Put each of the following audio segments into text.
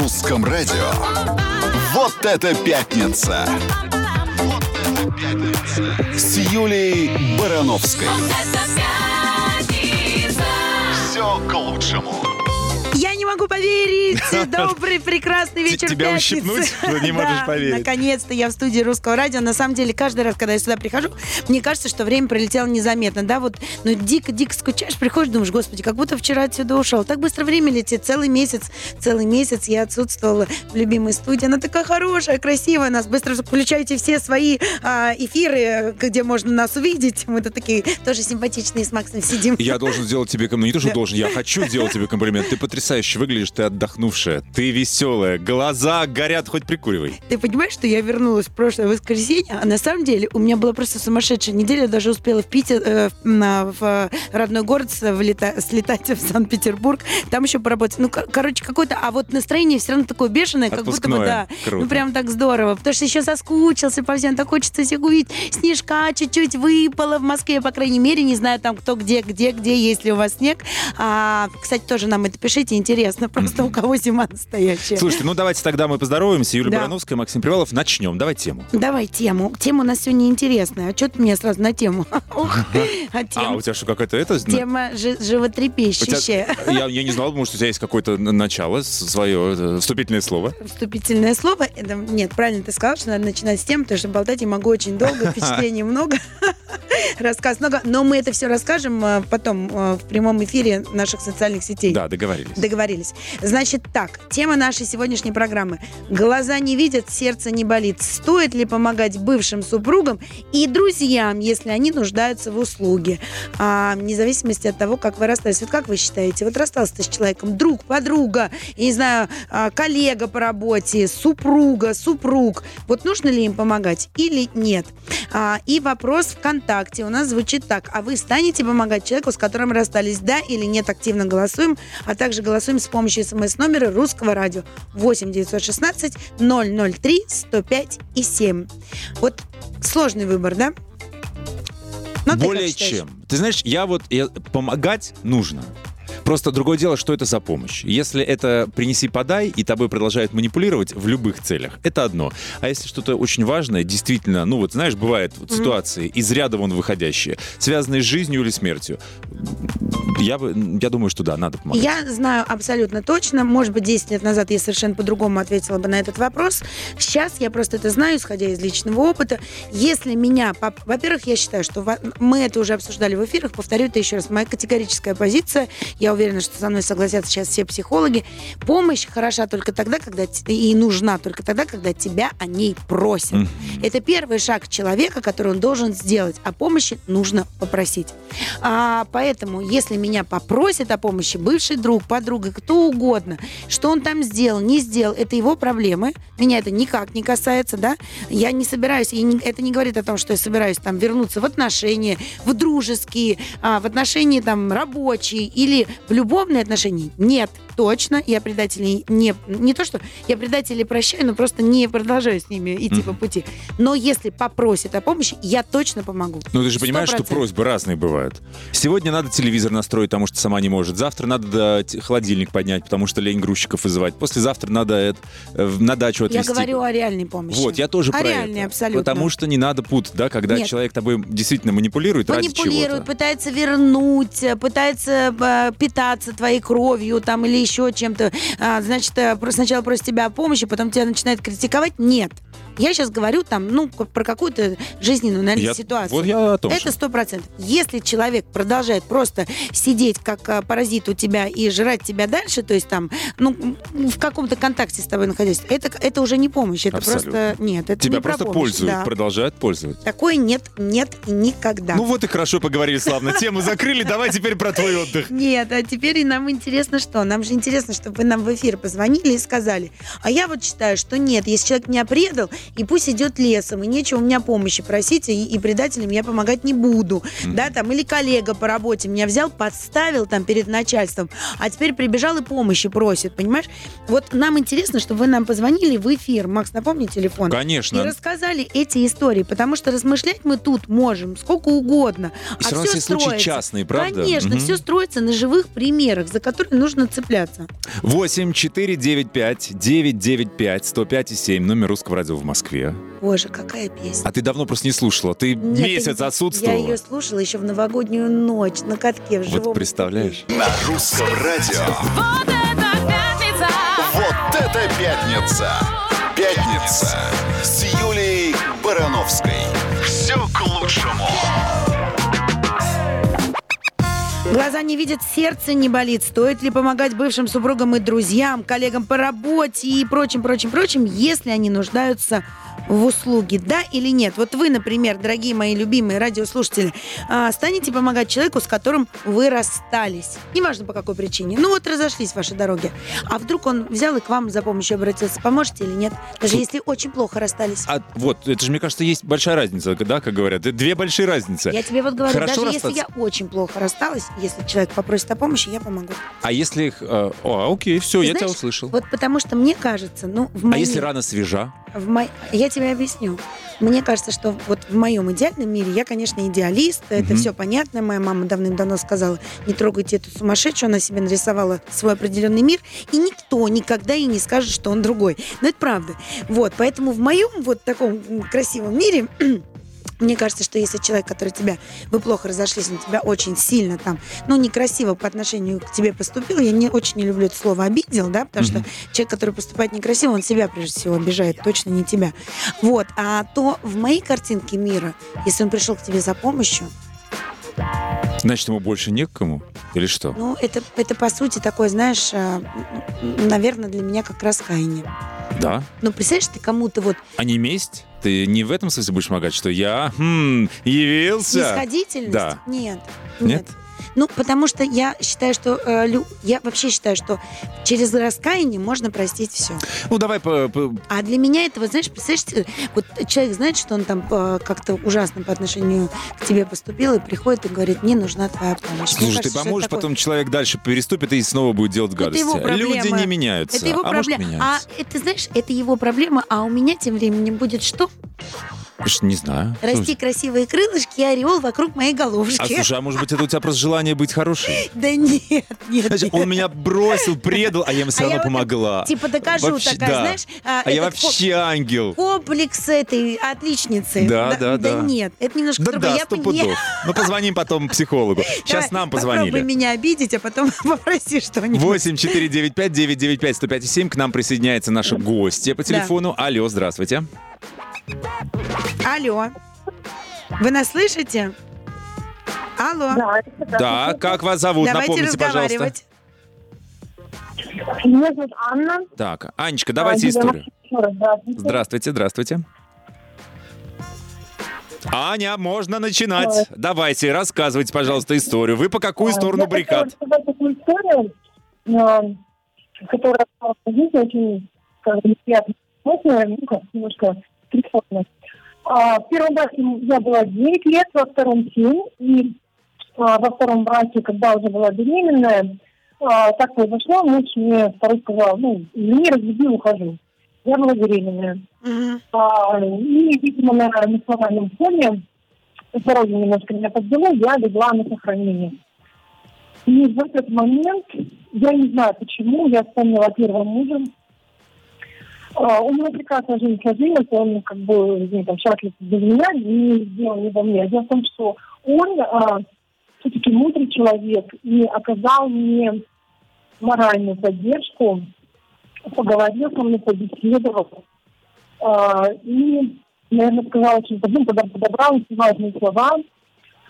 русском радио. Вот это пятница! Вот это пятница! С Юлей Барановской. Все к лучшему. Поверить! Добрый, прекрасный вечер Тебя пятницы. ущипнуть? Не можешь поверить. Наконец-то я в студии Русского радио. На самом деле, каждый раз, когда я сюда прихожу, мне кажется, что время пролетело незаметно. Да, вот, ну, дико-дико скучаешь, приходишь, думаешь, господи, как будто вчера отсюда ушел. Так быстро время летит. Целый месяц, целый месяц я отсутствовала в любимой студии. Она такая хорошая, красивая. Нас быстро включайте все свои а, эфиры, где можно нас увидеть. Мы тут такие тоже симпатичные с Максом сидим. Я должен сделать тебе комплимент. Не то, что должен, я хочу сделать тебе комплимент. Ты потрясающе выглядишь, ты отдохнувшая, ты веселая, глаза горят, хоть прикуривай. Ты понимаешь, что я вернулась в прошлое воскресенье, а на самом деле у меня была просто сумасшедшая неделя. Я даже успела в Питер, э, в- на- в э, родной город влета- слетать в Санкт-Петербург, там еще поработать. Ну, кор- короче, какое-то... А вот настроение все равно такое бешеное, как будто бы, Отпускное. да. Круто. Ну, прям так здорово. Потому что еще соскучился по всем. Так хочется всех увидеть. Снежка чуть-чуть выпало в Москве, по крайней мере. Не знаю там, кто где, где, где, есть ли у вас снег. А, кстати, тоже нам это пишите, интересно. Просто у кого зима настоящая. Слушайте, ну давайте тогда мы поздороваемся. Юлия Да. Барановская, Максим Привалов. Начнем. Давай тему. Давай тему. Тема у нас сегодня интересная. А что ты меня сразу на тему? А А, тема, у тебя что, какая-то это? тема жи- У тебя- животрепещущая. Я, я не знал, может, у тебя есть какое-то начало, свое э, вступительное слово. Вступительное слово. Это, нет, правильно ты сказал, что надо начинать с тем, потому что болтать я могу очень долго, впечатлений много, рассказ много. Но мы это все расскажем э, потом э, в прямом эфире наших социальных сетей. Да, договорились. Договорились. Значит так, тема нашей сегодняшней программы. Глаза не видят, сердце не болит. Стоит ли помогать бывшим супругам и друзьям, если они нуждаются в услуге? А, вне зависимости от того, как вы расстались. Вот как вы считаете? Вот расстался ты с человеком, друг, подруга, я не знаю, а, коллега по работе, супруга, супруг. Вот нужно ли им помогать или нет? А, и вопрос ВКонтакте у нас звучит так. А вы станете помогать человеку, с которым расстались, да или нет? Активно голосуем, а также голосуем с помощью смс-номера русского радио 8 916 003 105 и 7. Вот сложный выбор, да? Ты как Более считаешь? чем. Ты знаешь, я вот я- помогать нужно. Просто другое дело, что это за помощь. Если это принеси-подай, и тобой продолжают манипулировать в любых целях, это одно. А если что-то очень важное, действительно, ну вот знаешь, бывают вот ситуации из ряда вон выходящие, связанные с жизнью или смертью, я, бы, я думаю, что да, надо помогать. Я знаю абсолютно точно. Может быть, 10 лет назад я совершенно по-другому ответила бы на этот вопрос. Сейчас я просто это знаю, исходя из личного опыта. Если меня... Во-первых, я считаю, что мы это уже обсуждали в эфирах. Повторю это еще раз. Моя категорическая позиция, я уверена, что со мной согласятся сейчас все психологи. Помощь хороша только тогда, когда... И нужна только тогда, когда тебя о ней просят. Мгм. Это первый шаг человека, который он должен сделать. О помощи нужно попросить. А, поэтому, если меня попросит о помощи бывший друг, подруга, кто угодно, что он там сделал, не сделал, это его проблемы. Меня это никак не касается, да. Я не собираюсь, и не- это не говорит о том, что я собираюсь там вернуться в отношения, в дружеские, а, в отношения там рабочие или в любовные отношения. Нет, точно, я предателей не... Не то, что я предателей прощаю, но просто не продолжаю с ними идти по пути. Но если попросит о помощи, я точно помогу. Ну, ты же понимаешь, что 100%. просьбы разные бывают. Сегодня надо телевизор настроить, потому что сама не может. Завтра надо холодильник поднять, потому что лень грузчиков вызывать. Послезавтра надо это, э, на дачу Я отвезти. говорю о реальной помощи. Вот, я тоже о про реальной, это. абсолютно. Потому что не надо путать, да, когда Нет. человек тобой действительно манипулирует, ради манипулирует, чего-то. пытается вернуть, э, пытается э, питаться твоей кровью там или еще чем-то. А, значит, э, сначала просит тебя о помощи, потом тебя начинает критиковать. Нет. Я сейчас говорю там, ну, про какую-то жизненную, наверное, Я- ситуацию. Вот я о том Это сто процентов. Если человек продолжает просто сидеть как а, паразит у тебя и жрать тебя дальше, то есть там, ну, в каком-то контакте с тобой находясь, это, это уже не помощь. Это Абсолютно. просто... Нет, это Тебя не про просто помощь, пользуют, да. продолжают пользовать. Такое нет, нет и никогда. Ну вот и хорошо поговорили, славно. Тему закрыли, давай теперь про твой отдых. Нет, а теперь нам интересно что? Нам же интересно, чтобы вы нам в эфир позвонили и сказали. А я вот считаю, что нет, если человек меня предал, и пусть идет лесом, и нечего у меня помощи просить, и, и предателям я помогать не буду, Мгм. да, там, или коллега по работе меня взял, подставил там перед начальством, а теперь прибежал и помощи просит, понимаешь? Вот нам интересно, чтобы вы нам позвонили в эфир. Макс, напомни телефон. И Конечно. рассказали эти истории, потому что размышлять мы тут можем сколько угодно. И а все равно все случаи строится. частные, правда? Конечно, Мгм. все строится на живых примерах, за которые нужно цепляться. 8 495 995 105 и 7 номер русского радио в Москве. Боже, какая песня. А ты давно просто не слушала. Ты Нет, месяц я- отсутствовала. Я ее слушала еще в новогоднюю ночь на катке в живом. Вот представляешь? На русском радио. Вот это пятница! Вот это пятница! Пятница с Юлией Барановской. Все к лучшему. Глаза не видят, сердце не болит. Стоит ли помогать бывшим супругам и друзьям, коллегам по работе и прочим, прочим, прочим, если они нуждаются в услуге, да или нет? Вот вы, например, дорогие мои любимые радиослушатели, а, станете помогать человеку, с которым вы расстались. Неважно по какой причине. Ну вот разошлись ваши дороги. А вдруг он взял и к вам за помощью обратился. Поможете или нет? Даже если очень плохо расстались. А вот, это же, мне кажется, есть большая разница, да, как говорят. Две большие разницы. Я тебе вот говорю, Хорошо даже если расстаться? я очень плохо рассталась, если человек попросит о помощи, я помогу. А если их... э, О, окей, все, Ты я тебя знаешь, услышал. Вот потому что мне кажется, ну, в А моей... если рана свежа? в мо- Я тебе объясню. Мне кажется, что вот в моем идеальном мире я, конечно, идеалист, это Мгм. все понятно. Моя мама давным-давно сказала, не трогайте эту сумасшедшую, она себе нарисовала свой определенный мир, и никто никогда ей не скажет, что он другой. Но это правда. Вот, поэтому в моем вот таком красивом мире мне кажется, что если человек, который тебя, вы плохо разошлись, он тебя очень сильно там, ну, некрасиво по отношению к тебе поступил, я не очень не люблю это слово обидел, да, потому Мгм. что человек, который поступает некрасиво, он себя прежде всего обижает, точно не тебя. Вот, а то в моей картинке мира, если он пришел к тебе за помощью, Значит, ему больше не к кому? Или что? ну, это, это по сути такое, знаешь, наверное, для меня как раскаяние. Да? Ну, представляешь, ты кому-то вот А не месть? Ты не в этом смысле будешь помогать, что я хм, явился? снисходительность? Да. Нет. Нет? Ну, потому что я считаю, что э, лю- я вообще считаю, что через раскаяние можно простить все. Ну, давай по... по- А для меня это, вот знаешь, представляешь, э, вот человек знает, что он там э, как-то ужасно по отношению к тебе поступил и приходит и говорит, мне нужна твоя помощь. Слушай, кажется, ты это поможешь, такое- потом человек дальше переступит и снова будет делать Это гадости. его проблема. Люди не меняются. Это его а может, проблема. А меняются. это, знаешь, это его проблема, а у меня тем временем будет что? Слушай, Не знаю. Расти красивые крылышки и ореол вокруг моей А головушки. слушай, а может быть, это у тебя просто желание быть хорошей? Да нет, нет. Значит, он меня бросил, предал, а я ему все А равно помогла. Типа докажу, такая, знаешь, а, А я вообще ангел. комплекс этой отличницы. Да, да, да. Да нет, это немножко Да да, Я сто пудов. Ну, позвоним потом психологу. Сейчас нам Попробуй позвонили. меня обидеть, а потом попроси что-нибудь. 8 495 995 105 7 К нам присоединяется наша гостья по телефону. Алло, здравствуйте. Алло. Вы нас слышите? Алло. Да, Да, как вас зовут? Давайте Напомните, пожалуйста. разговаривать. Меня зовут Анна. Так, Анечка, давайте А, историю. Здравствуйте. Здравствуйте, здравствуйте. Аня, можно начинать. Давайте, рассказывайте, пожалуйста, историю. Вы по какую А, сторону я рассказать такую историю, э, которая жизни очень ну, как немножко тревожной. А, В первом браке я была 9 лет, во втором 7. И а, во втором браке, когда уже была беременная, а, так произошло, муж мне второй сказал, ну, не разведи, ухожу. Я была беременная. Мгм. А, И, видимо, на эмоциональном фоне здоровье немножко меня подвело, я легла на сохранение. И в этот момент, я не знаю почему, я вспомнила о первом муже. А, У меня прекрасная жизнь сложилась, он как бы ну, там, счастлив без меня, не сделал не во мне. Дело в том, что он все-таки мудрый человек и оказал мне моральную поддержку, поговорил со мной, побеседовал. А, и, наверное, сказал очень ну, подоб- подобрал очень важные слова.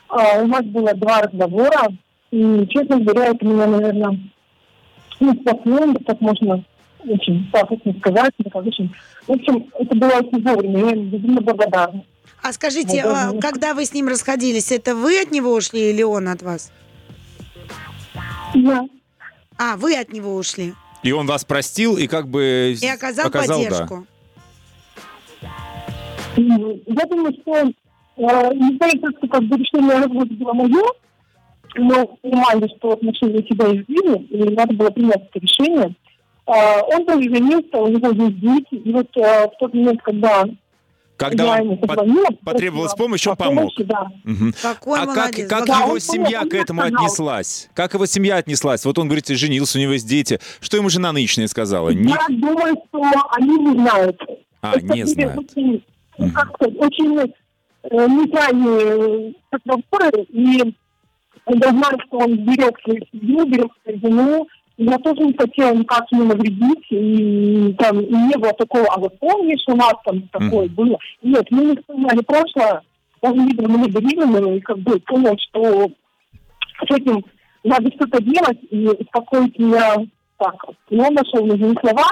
А, у нас было два разговора, и, честно говоря, это меня, наверное, ну, спасло, так можно очень пафосно сказать, это как очень... В общем, это было очень вовремя, я ему безумно благодарна. А скажите, Ну, да, а ну. когда вы с ним расходились, это вы от него ушли или он от вас? Я. А, вы от него ушли. И он вас простил и как бы... И оказал, да. поддержку. М, Я думаю, что э, несмотря на то, что как бы решение развода было мое, мы понимали, что отношения себя изменили, и надо было принять это решение. Э, Он тоже женился, у него есть дети, и вот э, в тот момент, когда Когда я ему по- позвонила, потребовалась помощь, он помог. помощи, да. Мгм. Какой а как, молодец. как Да, его семья понял, к этому сказал. отнеслась? Как его семья отнеслась? Вот он, говорите, женился, у него есть дети. Что ему жена нынешняя сказала? Не- Я думаю, что они не знают. А, Это не знают. Очень, как сказать, очень э, нейтральные э, разговоры, и я знаю, что он берег свою семью, берег свою жену, я тоже не хотела никак ему навредить, и там и не было такого, а вот помнишь, у нас там такое Мгм. было. Нет, мы не вспоминали прошлое, он видел меня беременную, и как бы понял, что с этим надо что-то делать и успокоить меня так. И он нашел нужные слова,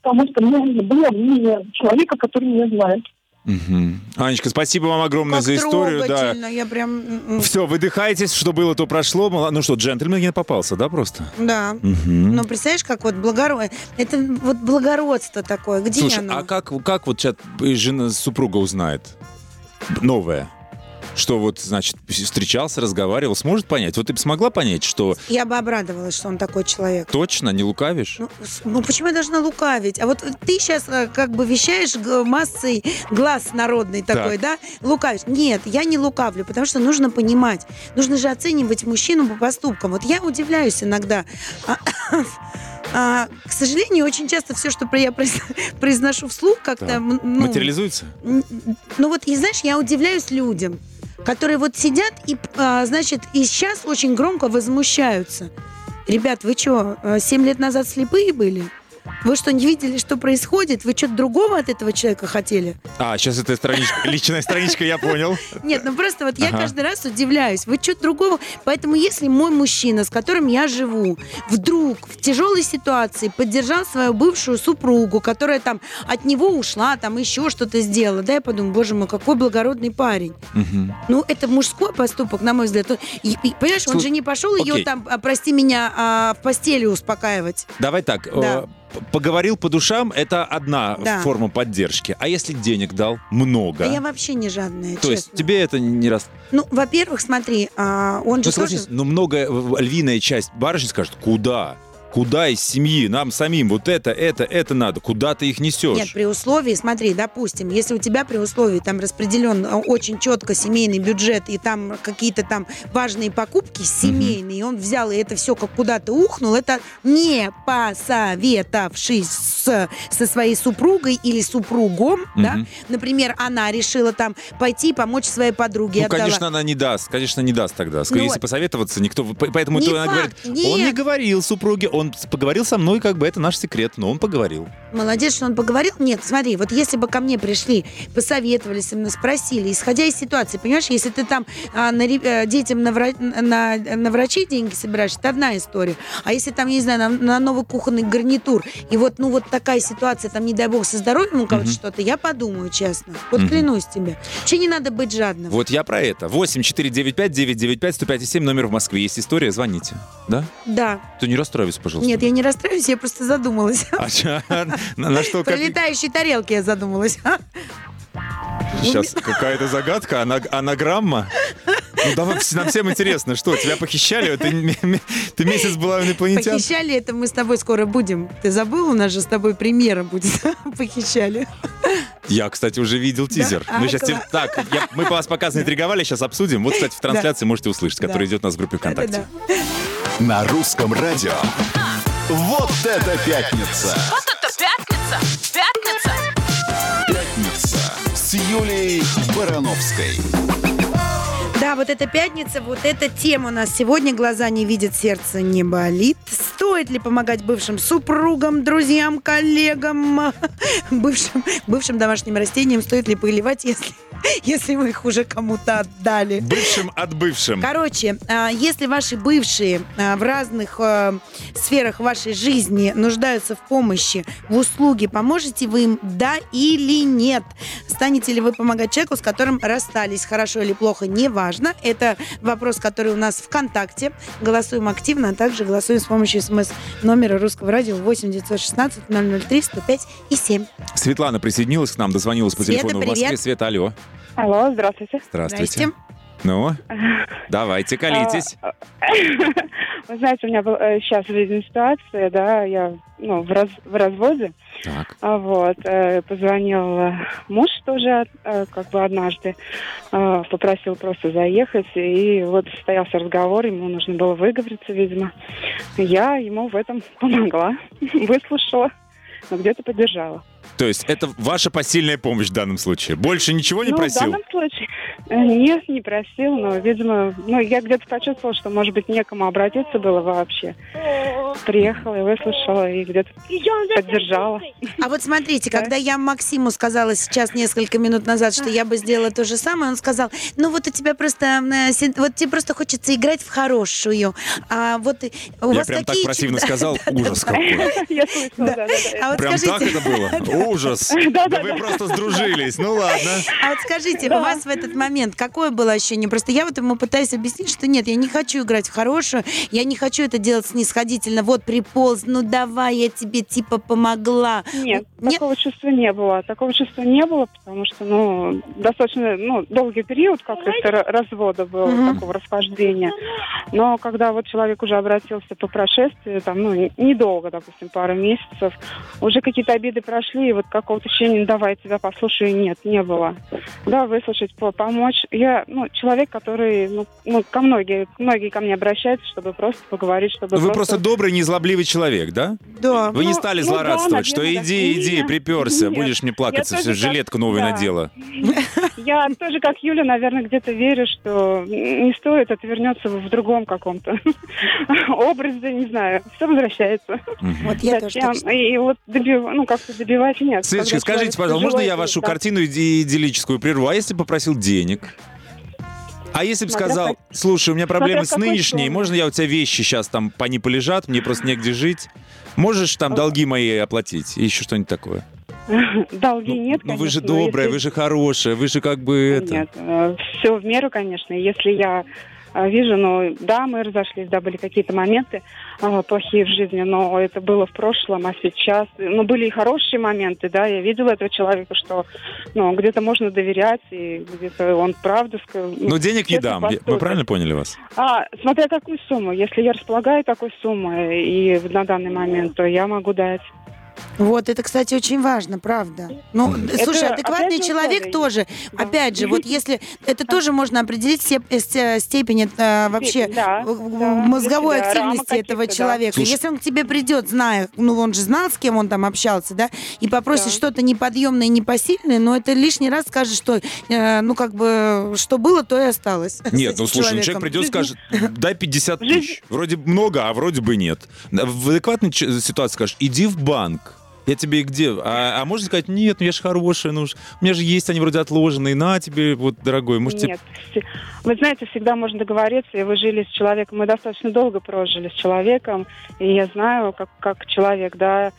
потому что мне нужно было мнение человека, который меня знает. Мгм. Анечка, спасибо вам огромное Как за историю. Да. я прям... м, Все, выдыхайтесь, что было, то прошло. Ну что, джентльмен не попался, да, просто? Да. Мгм. Ну, представляешь, как вот благородство... Это вот благородство такое. Где Слушай, оно? а как, как вот сейчас жена супруга узнает? Новая. Что вот, значит, встречался, разговаривал, сможет понять? Вот ты бы смогла понять, что Я бы обрадовалась, что он такой человек. точно не лукавишь? Ну, ну, почему я должна лукавить? А вот ты сейчас как бы вещаешь массой глаз народный такой, да? Лукавишь. Нет, я не лукавлю, потому что нужно понимать. Нужно же оценивать мужчину по поступкам. Вот я удивляюсь иногда. А, а, к сожалению, очень часто все, что я произ- произношу вслух, как-то... Так. м, ну, Материализуется? Ну вот, и знаешь, я удивляюсь людям, которые вот сидят и, а, значит, и сейчас очень громко возмущаются. Ребят, вы что, семь лет назад слепые были? Вы что, не видели, что происходит? Вы что-то другого от этого человека хотели? А, сейчас это страничка, личная страничка, я понял. Нет, ну просто вот я каждый раз удивляюсь. Вы что-то другого... Поэтому если мой мужчина, с которым я живу, вдруг в тяжелой ситуации поддержал свою бывшую супругу, которая там от него ушла, там еще что-то сделала, да, я подумаю, боже мой, какой благородный парень. Ну, это мужской поступок, на мой взгляд. Понимаешь, он же не пошел ее там, а, прости меня, а, в постели успокаивать. Давай так, э, поговорил по душам, это одна Да. форма поддержки. А если денег дал много? А я вообще не жадная, То есть честно. тебе это не раз... Ну, во-первых, смотри, а, он Ну, же согласись, тоже... но много, львиная часть барышни скажет, куда? Куда из семьи? Нам самим вот это, это, это надо. Куда ты их несешь? Нет, при условии, смотри, допустим, если у тебя при условии там распределен а, очень четко семейный бюджет и там какие-то там важные покупки семейные, и он взял и это все как куда-то ухнул, это не посоветовавшись с, со своей супругой или супругом, да, Мгм. например, она решила там пойти помочь своей подруге. Ну, отдала. конечно, она не даст. Конечно, не даст тогда. Ну Если вот. посоветоваться, никто... Поэтому Не она факт, говорит, нет. он не говорил супруге, он с- поговорил со мной, как бы это наш секрет, но он поговорил. Молодец, что он поговорил. Нет, смотри, вот если бы ко мне пришли, посоветовались, со мной спросили, исходя из ситуации, понимаешь, если ты там а, на, э, детям на, вра- на, на врачей деньги собираешь, это одна история. А если там, я не знаю, на, на новый кухонный гарнитур, и вот, ну, вот такая ситуация, там, не дай бог, со здоровьем у кого-то Мгм. что-то, я подумаю, честно. Вот Мгм. клянусь тебе. Че не надо быть жадным? Вот я про это. 8 495 995 105 7 номер в Москве. Есть история, звоните. Да? Да. Ты не расстраивайся, пожалуйста. Нет, я не расстраиваюсь, я просто задумалась. А на, на что? Про как- летающие тарелки я задумалась. Сейчас какая-то загадка, ана- анаграмма. Ну, давай, нам всем интересно, что, тебя похищали? Ты, ты месяц была инопланетян? Похищали это мы с тобой скоро будем. Ты забыл? У нас же с тобой премьера будет. Похищали. Я, кстати, уже видел тизер. А, Мы сейчас класс. так, я- мы по вас пока интриговали, сейчас обсудим. Вот, кстати, в трансляции можете услышать, которая Да. идет у нас в группе ВКонтакте. Да-да-да. На русском радио. Вот это пятница! Вот это пятница! Пятница! Пятница с Юлией Барановской. Да, вот эта пятница, вот эта тема у нас сегодня. Глаза не видят, сердце не болит. Стоит ли помогать бывшим супругам, друзьям, коллегам, бывшим, бывшим домашним растениям? Стоит ли поливать, если если вы их уже кому-то отдали. Бывшим от бывшим. Короче, а, если ваши бывшие а, в разных а, сферах вашей жизни нуждаются в помощи, в услуге, поможете вы им, да или нет? Станете ли вы помогать человеку, с которым расстались, хорошо или плохо, неважно. Это вопрос, который у нас ВКонтакте. Голосуем активно, а также голосуем с помощью смс номера русского радио 8 916 003 105 и 7. Светлана присоединилась к нам, дозвонилась по Света, телефону в Москве. привет. Света, алло. Алло, здравствуйте. Здравствуйте. Здрасте. Ну, давайте, колитесь. Вы знаете, у меня был, э, сейчас жизненная ситуация, да, я ну, в, раз- в разводе. Так. А Вот, э, позвонил э, муж тоже, э, как бы однажды, э, попросил просто заехать, и вот состоялся разговор, ему нужно было выговориться, видимо. Я ему в этом помогла, выслушала, но где-то поддержала. То есть это ваша посильная помощь в данном случае. Больше ничего не ну, в просил? данном случае нет, не просил, но, видимо, ну, я где-то почувствовала, что, может быть, некому обратиться было вообще. Приехала и выслушала, и где-то поддержала. А вот смотрите, Да. когда я Максиму сказала сейчас несколько минут назад, что я бы сделала то же самое, он сказал, ну вот у тебя просто, э, вот тебе просто хочется играть в хорошую. А вот у Я вас прям так противно сказал. Ужас какой. Я слышала, да, да, да. Вот Прям так это было? Ужас. Да вы просто сдружились. Ну ладно. а вот скажите, у вас в этот момент какое было ощущение? Просто я вот ему пытаюсь объяснить, что нет, я не хочу играть в хорошую, я не хочу это делать снисходительно. Вот приполз, ну давай, я тебе типа помогла. Нет, Нет? такого чувства не было. Такого чувства не было, потому что, ну, достаточно, ну, долгий период как то развода был, Мгм. такого расхождения. Но когда вот человек уже обратился по прошествии, там, ну, не- недолго, допустим, пару месяцев, уже какие-то обиды прошли, и вот какого-то ощущения, ну, давай, я тебя послушаю, нет, не было. Да, выслушать, по- помочь. Я, ну, человек, который, ну, ну, ко многие, многие ко мне обращаются, чтобы просто поговорить, чтобы Вы просто добрый, незлобливый человек, да? Да. Вы не Ну, стали ну да, злорадствовать, что наверное, иди, да. иди, Нет, приперся, нет. будешь мне плакаться, так- жилетку новую да. надела. Я тоже, как Юля, наверное, где-то верю, что не стоит, это вернется в другом каком-то образе, не знаю, все возвращается. Вот я тоже. И вот добив... ну, как-то добивать нет. Светочка, скажите, пожалуйста, можно я вашу картину иди- идиллическую прерву? А если попросил денег? А если бы сказал, как- слушай, у меня проблемы смотря с нынешней, суммы. можно я у тебя вещи сейчас там по не полежат, мне просто негде жить? Можешь там долги мои оплатить? И еще что-нибудь такое? Долги Ну, нет, ну вы же конечно, добрая, если- вы же хорошая, вы же как бы это... Нет, все в меру, конечно. Если я э, вижу, ну, да, мы разошлись, да, были какие-то моменты э, плохие в жизни, но это было в прошлом, а сейчас, ну, были и хорошие моменты, да, я видела этого человека, что, ну, где-то можно доверять, и где-то он правду сказал. ну, Но денег не дам. Я- Мы правильно поняли вас? А, смотря какую сумму. Если я располагаю такой суммой и на данный момент, то я могу дать. Вот, это, кстати, очень важно, правда. Ну, Это, слушай, адекватный опять же, человек условия. тоже. Да. Опять же, вот если это тоже можно определить э, ст- степень э, вообще Да, да, мозговой себя, активности этого да. человека. Слушай- Если он к тебе придет, зная, ну он же знал, с кем он там общался, да, и попросит Да. что-то неподъемное, непосильное, но это лишний раз скажет, что, э, ну как бы, что было, то и осталось. Нет, ну слушай, ну, человек человеком. придет, скажет, дай 50 Жизнь- тысяч. Вроде много, а вроде бы нет. В адекватной ситуации скажешь, иди в банк. Я тебе где? А, а можно сказать, нет, ну я же хорошая, ну у меня же есть, они вроде отложенные, на тебе, вот, дорогой, может, тебе Нет. Все- Вы знаете, всегда можно договориться, и вы жили с человеком, мы достаточно долго прожили с человеком, и я знаю, как, как человек, да,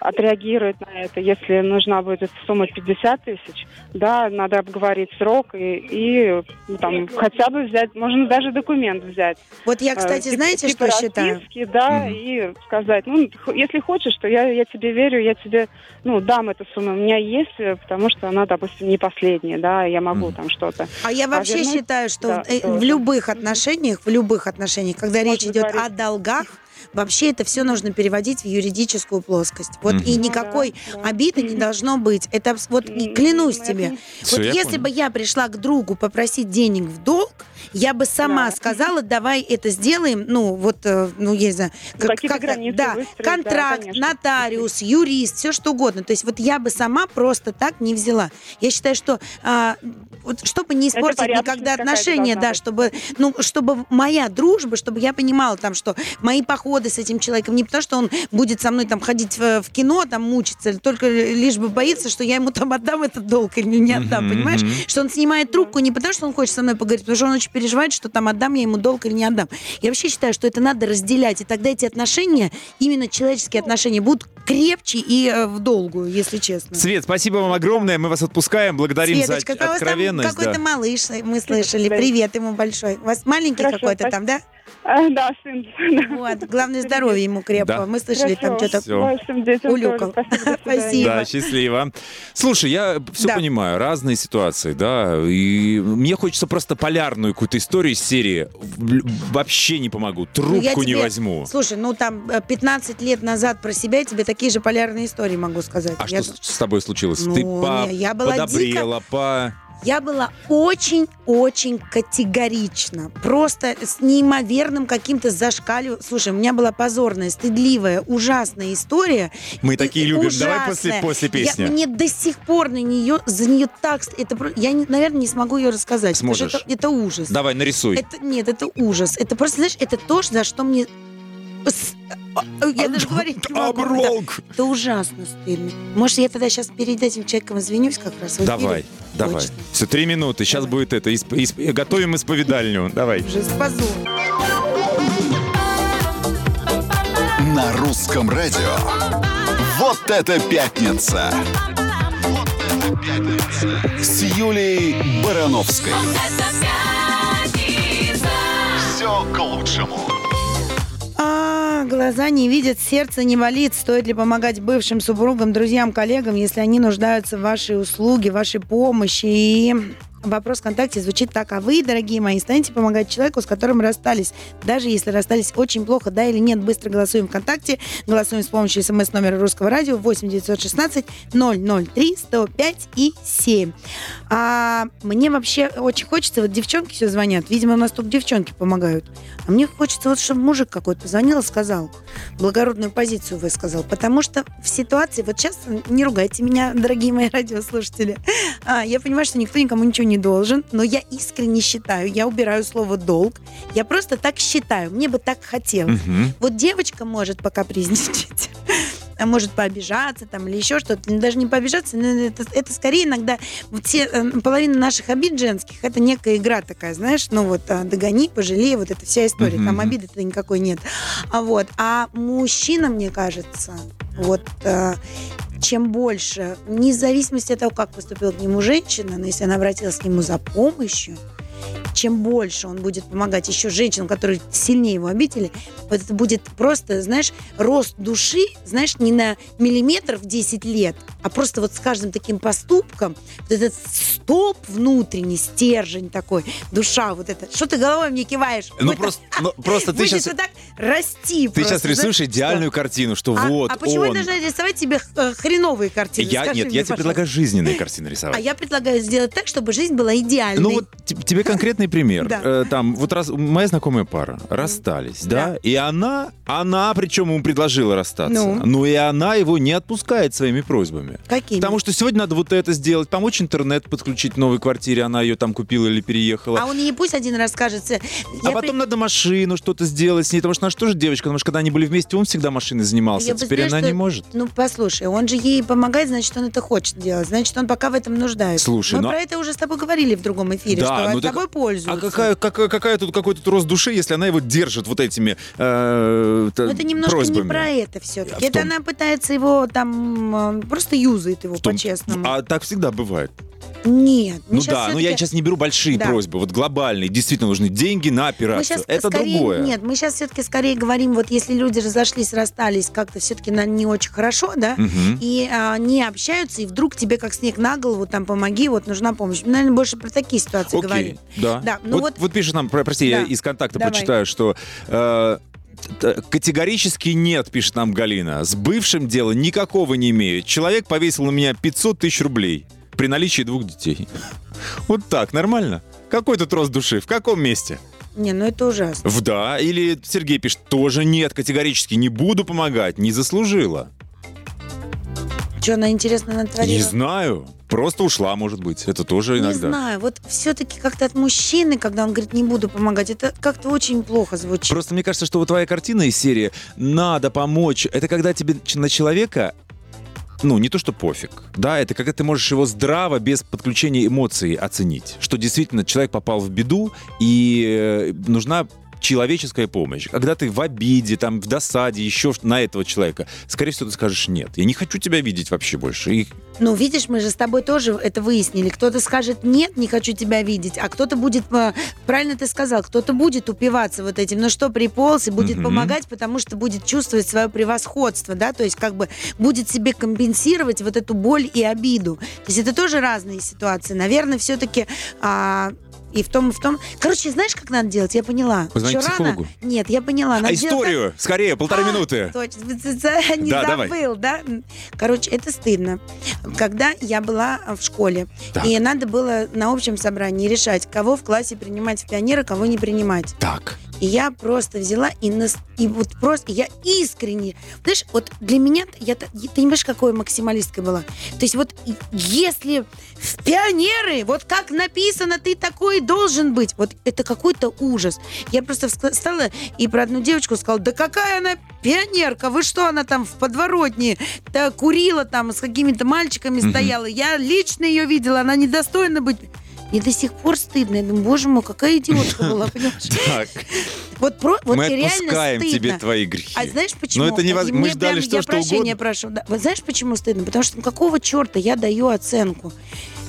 отреагирует на это. Если нужна будет сумма 50 тысяч, да, надо обговорить срок и, и ну, там хотя бы взять, можно даже документ взять. Вот я, Э, кстати, типа- знаете, типа что считаю? расписки, да, Мгм. и сказать, ну, если хочешь, то я, я тебе верю, я тебе, ну, дам эту сумму. У меня есть, э, потому что она, допустим, не последняя, да, я могу Мгм. там что-то. А я вообще вернуть? считаю, что Да, э, в любых отношениях, в любых отношениях, когда Можно речь идет о говорить. долгах, вообще это все нужно переводить в юридическую плоскость. Вот Мгм. и Ну никакой да, да. обиды не должно быть. Это вот и клянусь это тебе. Всё, вот если понял. бы я пришла к другу попросить денег в долг, я бы сама Да. сказала, давай это сделаем, ну, вот, э, ну, я не знаю, Ну, какие-то границы да, выстроить, да, контракт, конечно. нотариус, юрист, все что угодно. То есть вот я бы сама просто так не взяла. Я считаю, что а, вот, чтобы не испортить никогда отношения, да, быть. чтобы, ну, чтобы моя дружба, чтобы я понимала там, что мои походы с этим человеком не потому, что он будет со мной там ходить в, в кино, там мучиться, только лишь бы боится, что я ему там отдам этот долг или не отдам, Мгм, понимаешь? Что он снимает трубку не потому, что он хочет со мной поговорить, потому что он очень переживает, что там отдам я ему долг или не отдам. Я вообще считаю, что это надо разделять, и тогда эти отношения, именно человеческие отношения, будут крепче и э, в долгую, если честно. Свет, спасибо вам огромное. Мы вас отпускаем. Благодарим Светочка, за там откровенность. какой-то да. малыш, мы слышали. Привет ему большой. У вас маленький Хорошо, какой-то спасибо. там, да? А, да, сын. Вот, главное здоровье ему крепкого. Да. Мы слышали там Хорошо. что-то. Вашим детям улюкал. Спасибо. Спасибо. Да, счастливо. Слушай, я все Да. понимаю, разные ситуации, да, и мне хочется просто полярную какую-то историю из серии «В- «Вообще не помогу, Ну, трубку не тебе- возьму». Слушай, ну там э, 15 лет назад про себя я тебе такие же полярные истории могу сказать. А я, что с тобой случилось? Ну, Ты по- не, я была подобрела, по... я была очень-очень категорична. Просто с неимоверным каким-то зашкаливанием. Слушай, у меня была позорная, стыдливая, ужасная история. Мы И- такие и любим. Давай ужасная. после, после Я- песни. мне до сих пор на нее, за нее так... Это, я, не- наверное, не смогу ее рассказать. Сможешь. Это, это ужас. Давай, нарисуй. Это, нет, это ужас. Это просто, знаешь, это то, за что мне... с- Я даже говорить не могу. Да. Оброк. Это ужасно стыдно. Может, я тогда сейчас перед этим человеком извинюсь как раз? Давай, давай. Все, три минуты. Сейчас будет это. Готовим исповедальню. Давай. Ужас, позор. На русском радио. Вот это пятница. Вот это пятница. С Юлией Барановской. Это пятница. Все к лучшему. А, глаза не видят, сердце не болит. Стоит ли помогать бывшим супругам, друзьям, коллегам, если они нуждаются в вашей услуге, вашей помощи? И вопрос ВКонтакте звучит так. А вы, дорогие мои, станете помогать человеку, с которым расстались? Даже если расстались очень плохо, да или нет? Быстро голосуем ВКонтакте. Голосуем с помощью смс-номера русского радио 8 916 003 105 и 7. А мне вообще очень хочется, вот девчонки все звонят, видимо, у нас только девчонки помогают. А мне хочется вот, чтобы мужик какой-то позвонил и сказал, благородную позицию высказал. Потому что в ситуации, вот сейчас, не ругайте меня, дорогие мои радиослушатели, а, я понимаю, что никто никому ничего не должен, но я искренне считаю, я убираю слово «долг», я просто так считаю, мне бы так хотелось. Мгм. Вот девочка может покапризничать, а может пообижаться там или еще что-то. Ну, Даже не пообижаться, но это, это скорее иногда все, э, половина наших обид женских, это некая игра такая, знаешь, ну вот а, догони, пожалей, вот эта вся история. Там Мгм. обиды-то никакой нет. А вот, а мужчина, мне кажется, вот э, чем больше, вне зависимости от того, как поступила к нему женщина, но если она обратилась к нему за помощью, чем больше он будет помогать еще женщинам, которые сильнее его обидели, вот это будет просто, знаешь, рост души, знаешь, не на миллиметр в 10 лет, а просто вот с каждым таким поступком, вот этот столб внутренний, стержень такой, душа вот эта. Что ты головой мне киваешь? Ну Будет просто, ну, просто ты сейчас... вот так расти Ты сейчас просто, рисуешь знаешь, идеальную что? картину, что А, вот а почему он. я должна рисовать тебе э, хреновые картины? Я, Скажи нет, мне, я тебе пожалуйста. предлагаю жизненные картины рисовать. А я предлагаю сделать так, чтобы жизнь была идеальной. Ну вот тебе конкретный пример. Да. Э, Там вот раз моя знакомая пара расстались, да, Да. и она, она причем ему предложила расстаться, Ну. но и она его не отпускает своими просьбами. Какими? Потому что сегодня надо вот это сделать, помочь интернет подключить в новой квартире, она ее там купила или переехала. А он ей пусть один раз скажет. А потом при- надо машину что-то сделать с ней, потому что она же тоже девочка, потому что когда они были вместе, он всегда машиной занимался, Я теперь она не что- может. Ну, послушай, он же ей помогает, значит, он это хочет делать. Значит, он пока в этом нуждается. Слушай, Мы ну- про это уже с тобой говорили в другом эфире, Да, что ну так- тобой пользуются. А какая, какая, какая тут какой тут рост души, если она его держит вот этими э, т- это немножко просьбами? не про это все-таки. А Это она пытается его там э, просто юзает его по-честному. А так всегда бывает. Нет. мы Ну да, но я сейчас не беру большие Да. просьбы, вот глобальные. Действительно нужны деньги на Мы операцию. сейчас Это скорее, другое. Нет, мы сейчас все-таки скорее говорим, вот если люди разошлись, расстались как-то все-таки не очень хорошо, да, Мгм. и а, не общаются, и вдруг тебе как снег на голову, там, помоги, вот нужна помощь. Мы, наверное, больше про такие ситуации Окей, говорим. да. Да, ну вот, вот- вот пишет нам, про- прости, я Да. из контакта Давай. прочитаю, что э, категорически нет, пишет нам Галина. С бывшим дела никакого не имею. Человек повесил на меня 500 тысяч рублей при наличии двух детей. Вот так, нормально? Какой тут рост души? В каком месте? Не, ну это ужасно. В да. Или Сергей пишет, тоже нет, категорически не буду помогать, не заслужила. Что она интересно натворила? Не знаю. Просто ушла, может быть. Это тоже Не иногда. знаю, вот все-таки как-то от мужчины, когда он говорит, не буду помогать, это как-то очень плохо звучит. Просто мне кажется, что вот твоя картина из серии «надо помочь», это когда тебе на человека ну, не то, что пофиг, да, это когда ты можешь его здраво, без подключения эмоций оценить, что действительно человек попал в беду, и э, нужна человеческая помощь. Когда ты в обиде, там, в досаде, еще на этого человека, скорее всего, ты скажешь «нет, я не хочу тебя видеть вообще больше». И Ну, видишь, мы же с тобой тоже это выяснили. Кто-то скажет «нет, не хочу тебя видеть», а кто-то будет, э, правильно ты сказал, кто-то будет упиваться вот этим, ну что, приполз и будет Мгм. помогать, потому что будет чувствовать свое превосходство, да, то есть как бы будет себе компенсировать вот эту боль и обиду. То есть это тоже разные ситуации. Наверное, все-таки и в том, и в том. Короче, знаешь, как надо делать? Я поняла. Позвонить Ещё психологу? рано? Нет, я поняла. Надо а делать историю, скорее, полторы а, минуты. Точно, не Да, давай. забыл, да? Короче, это стыдно. Когда я была в школе, Так. и надо было на общем собрании решать, кого в классе принимать в пионеры, кого не принимать. Так. И я просто взяла и, нас, и вот просто, я искренне, знаешь, вот для меня, я, ты не понимаешь, какой максималисткой была. То есть вот если в пионеры, вот как написано, ты такой должен быть, вот это какой-то ужас. Я просто встала и про одну девочку сказала, да какая она пионерка, вы что, она там в подворотне да, курила там с какими-то мальчиками стояла, я лично ее видела, она недостойна быть... Мне до сих пор стыдно. Я думаю, боже мой, какая идиотка была, понимаешь? Так, Вот, про, вот мы реально отпускаем стыдно. тебе твои грехи. А знаешь почему? Но это невозможно. И Мы ждали, прям- что я что прощения угодно. прошу. Да. Вот знаешь, почему стыдно? Потому что ну, какого черта я даю оценку?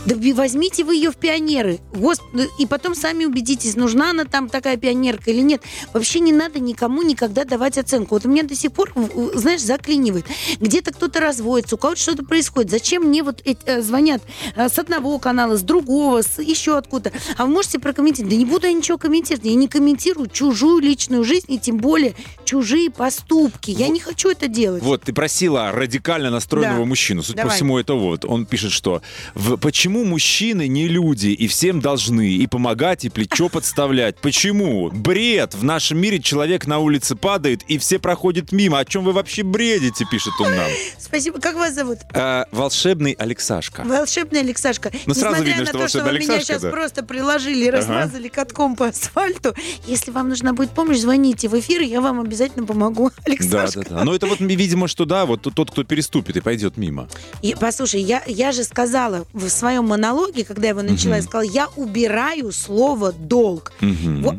Да возьмите вы ее в пионеры. Господи, и потом сами убедитесь, нужна она там такая пионерка или нет. Вообще не надо никому никогда давать оценку. Вот у меня до сих пор, знаешь, заклинивает. Где-то кто-то разводится, у кого-то что-то происходит. Зачем мне вот эти, э, звонят э, с одного канала, с другого, с еще откуда? А вы можете прокомментировать? Да не буду я ничего комментировать. Я не комментирую чужую личную жизнь и тем более чужие поступки. Я Вот. не хочу это делать. Вот, ты просила радикально настроенного Да. мужчину. Судя по Давай. всему, это вот. Он пишет, что в- почему мужчины не люди и всем должны и помогать, и плечо подставлять? Почему? Бред! В нашем мире человек на улице падает, и все проходят мимо. О чем вы вообще бредите, пишет он нам. Спасибо. Как вас зовут? А, волшебный Алексашка. Волшебная Алексашка. Ну, сразу Несмотря видно, на что то, что вы волшебная меня Алексашка, сейчас да. просто приложили и Ага. размазали катком по асфальту, если вам нужна будет помощь, звоните в эфир, я вам обязательно помогу, Да, Алексашка. да, да. Но это вот, видимо, что да, вот тот, кто переступит и пойдет мимо. И, послушай, я, я же сказала в своем монологе, когда я его начала, я сказала, я убираю слово «долг».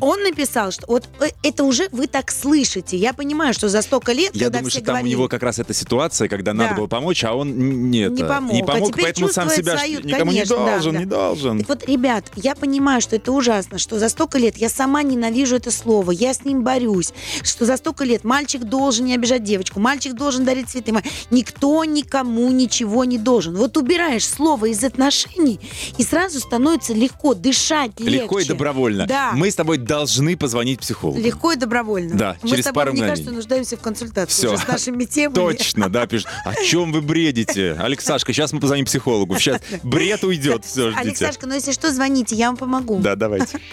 Он написал, что вот э, это уже вы так слышите. Я понимаю, что за столько лет, Я думаю, что там у него как раз эта ситуация, когда Да. надо было помочь, а он н- не, это, помог. не А помог, теперь поэтому сам себя свою- никому конечно, не да, должен, да. не должен. Так вот, ребят, я понимаю, что это ужасно, что за столько лет я сама ненавижу это слово, я с ним борюсь, что за столько лет мальчик должен не обижать девочку, мальчик должен дарить цветы. Никто никому ничего не должен. Вот убираешь слово из отношений, и сразу становится легко дышать легче. Легко и добровольно. Да. Мы с тобой должны позвонить психологу. Легко и добровольно. Да, Мы через с тобой, пару мне мгновений. кажется, нуждаемся в консультации Всё. уже с нашими темами. Точно, да, пишет. О чем вы бредите? Алексашка, сейчас мы позвоним психологу. Сейчас бред уйдет, все, ждите. Алексашка, ну если что, звоните, я вам помогу. Да, давайте.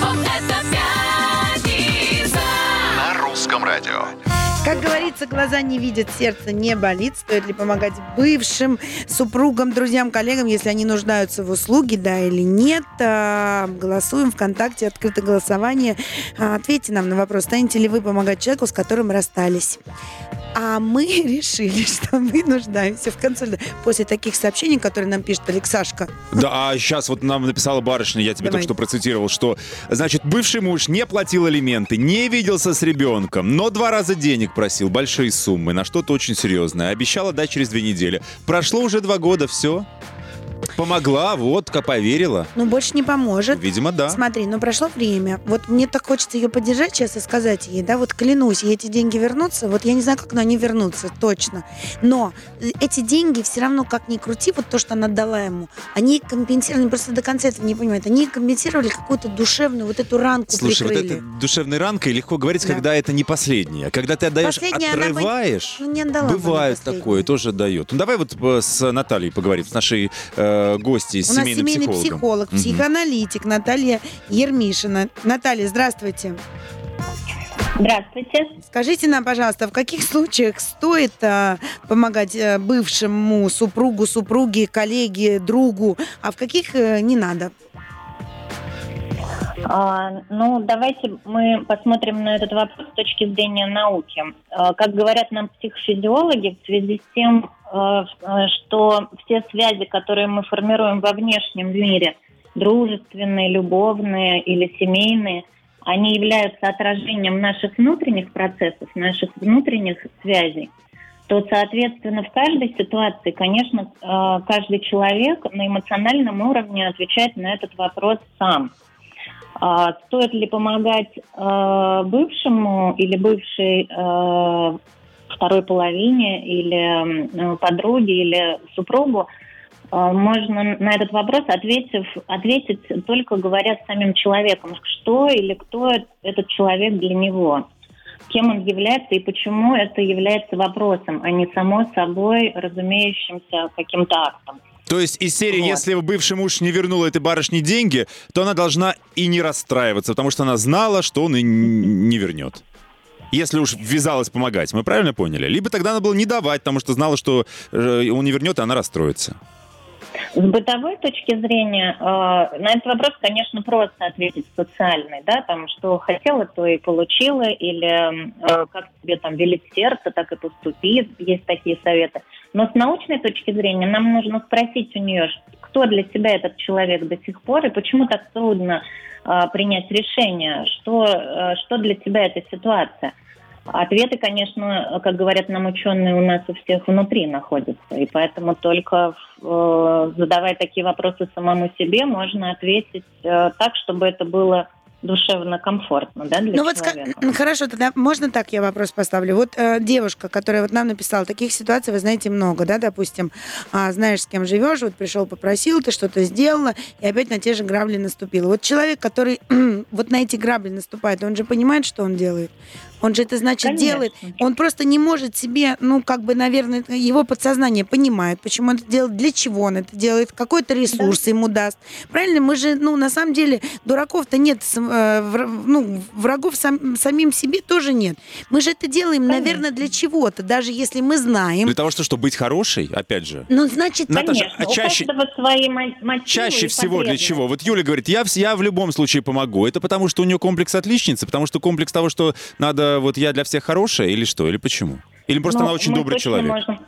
Вот это пятница. На русском радио. Как говорится, глаза не видят, сердце не болит. Стоит ли помогать бывшим супругам, друзьям, коллегам, если они нуждаются в услуге, да или нет? А, Голосуем ВКонтакте, открытое голосование. А, Ответьте нам на вопрос, станете ли вы помогать человеку, с которым расстались. А мы решили, что мы нуждаемся в консультации. После таких сообщений, которые нам пишет Алексашка. Да, а сейчас вот нам написала барышня, я тебе Давай. только что процитировал, что, значит, бывший муж не платил алименты, не виделся с ребенком, но два раза денег просил, большие суммы, на что-то очень серьезное. Обещала дать через две недели. Прошло уже два года, все. Помогла, вот, как поверила. Ну, больше не поможет. Видимо, да. Смотри, ну прошло время. Вот мне так хочется ее поддержать сейчас и сказать ей, да, вот клянусь, и эти деньги вернутся. Вот я не знаю, как, но они вернутся, точно. Но э, эти деньги все равно, как ни крути, вот то, что она дала ему, они компенсировали, просто до конца этого не понимают, они компенсировали какую-то душевную вот эту ранку Слушай, вот прикрыли. это душевной ранкой легко говорить, Да. когда это не последнее. Когда ты отдаешь, Последняя она бы- отрываешь, Ну, не отдала бы бывает такое, тоже дает. Ну, давай вот э, с Натальей поговорим, с нашей э, э, гости с У нас семейный психологом. психолог, Мгм. психоаналитик Наталья Ермишина. Наталья, здравствуйте. Здравствуйте. Скажите нам, пожалуйста, в каких случаях стоит а, помогать э, бывшему супругу, супруге, коллеге, другу, а в каких э, не надо? А, ну, давайте мы посмотрим на этот вопрос с точки зрения науки. А, как говорят нам психофизиологи, в связи с тем, что все связи, которые мы формируем во внешнем мире, дружественные, любовные или семейные, они являются отражением наших внутренних процессов, наших внутренних связей то, соответственно, в каждой ситуации, конечно, э, каждый человек на эмоциональном уровне отвечает на этот вопрос сам. А стоит ли помогать э, бывшему или бывшей э, второй половине или э, подруге или супругу, э, можно на этот вопрос ответив, ответить только говоря с самим человеком, что или кто этот человек для него, кем он является и почему это является вопросом, а не само собой разумеющимся каким-то актом. То есть из серии, Вот. если бывший муж не вернул этой барышне деньги, то она должна и не расстраиваться, потому что она знала, что он и не вернет. Если уж ввязалась помогать, мы правильно поняли? Либо тогда надо было не давать, потому что знала, что э, он не вернет, и она расстроится. С бытовой точки зрения, э, на этот вопрос, конечно, просто ответить социальный, да, там, что хотела, то и получила, или э, как тебе там велит сердце, так и поступи, есть такие советы. Но с научной точки зрения нам нужно спросить у нее, кто для тебя этот человек до сих пор, и почему так трудно э, принять решение, что, э, что для тебя эта ситуация. Ответы, конечно, как говорят нам ученые, у нас у всех внутри находятся. И поэтому только э, задавая такие вопросы самому себе, можно ответить э, так, чтобы это было душевно комфортно да, для ну вот человека. хорошо, тогда можно так я вопрос поставлю. Вот э, девушка, которая вот нам написала, таких ситуаций вы знаете много, да, допустим, а, знаешь, с кем живешь, вот пришел, попросил, ты что-то сделала, и опять на те же грабли наступила. Вот человек, который вот на эти грабли наступает, он же понимает, что он делает. Он же это значит Конечно. делает. Он просто не может себе, ну как бы, наверное, его подсознание понимает, почему он это делает, для чего он это делает, какой-то ресурс ему даст. Правильно? Мы же, ну на самом деле, дураков-то нет, э, ну врагов сам- самим себе тоже нет. Мы же это делаем, Конечно. наверное, для чего-то, даже если мы знаем. Для того, что, чтобы быть хорошей, опять же. Ну значит, Наташа, Конечно, а чаще- свои мо- мотивы Чаще всего для чего? Вот Юля говорит, я, я в любом случае помогу. Это потому, что у нее комплекс отличницы, потому что комплекс того, что надо, вот я для всех хорошая, или что, или почему? Или просто Ну, она очень добрый человек? можем-